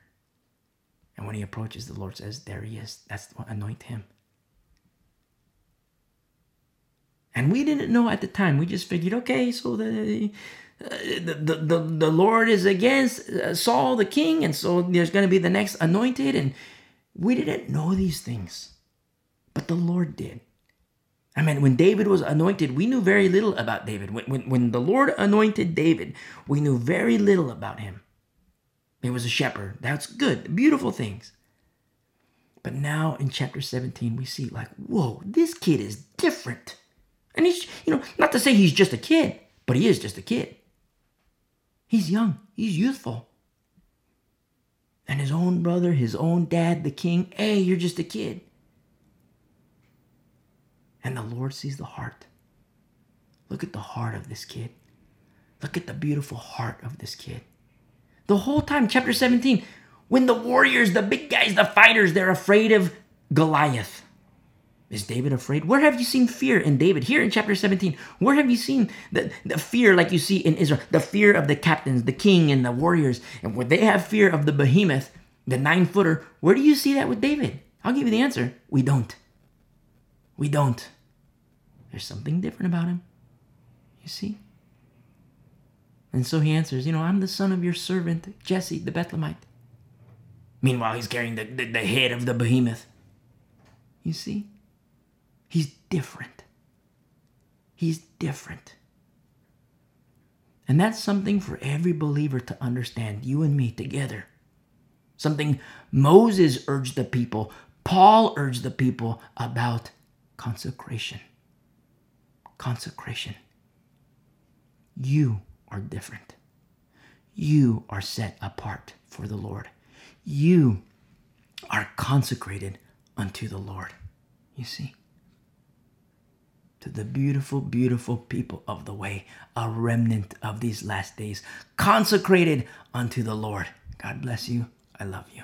Speaker 1: And when he approaches, the Lord says, There he is. That's what anoint him. And we didn't know at the time. We just figured, okay, so the the, the, the Lord is against uh, Saul the king, and so there's going to be the next anointed. And we didn't know these things, but the Lord did. I mean, when David was anointed, we knew very little about David. When, when, when the Lord anointed David, we knew very little about him. He was a shepherd. That's good. Beautiful things. But now in chapter 17, we see like, whoa, this kid is different. And he's, you know, not to say he's just a kid, but he is just a kid. He's young, he's youthful. And his own brother, his own dad, the king, hey, you're just a kid. And the Lord sees the heart. Look at the heart of this kid. Look at the beautiful heart of this kid. The whole time, chapter 17, when the warriors, the big guys, the fighters, they're afraid of Goliath. Is David afraid? Where have you seen fear in David? Here in chapter 17, where have you seen the, the fear like you see in Israel? The fear of the captains, the king, and the warriors. And where they have fear of the behemoth, the nine footer, where do you see that with David? I'll give you the answer. We don't. We don't. There's something different about him. You see? And so he answers, You know, I'm the son of your servant, Jesse, the Bethlehemite. Meanwhile, he's carrying the, the, the head of the behemoth. You see? He's different. He's different. And that's something for every believer to understand, you and me together. Something Moses urged the people, Paul urged the people about consecration. Consecration. You are different. You are set apart for the Lord. You are consecrated unto the Lord. You see? to the beautiful, beautiful people of the way, a remnant of these last days, consecrated unto the Lord. God bless you. I love you.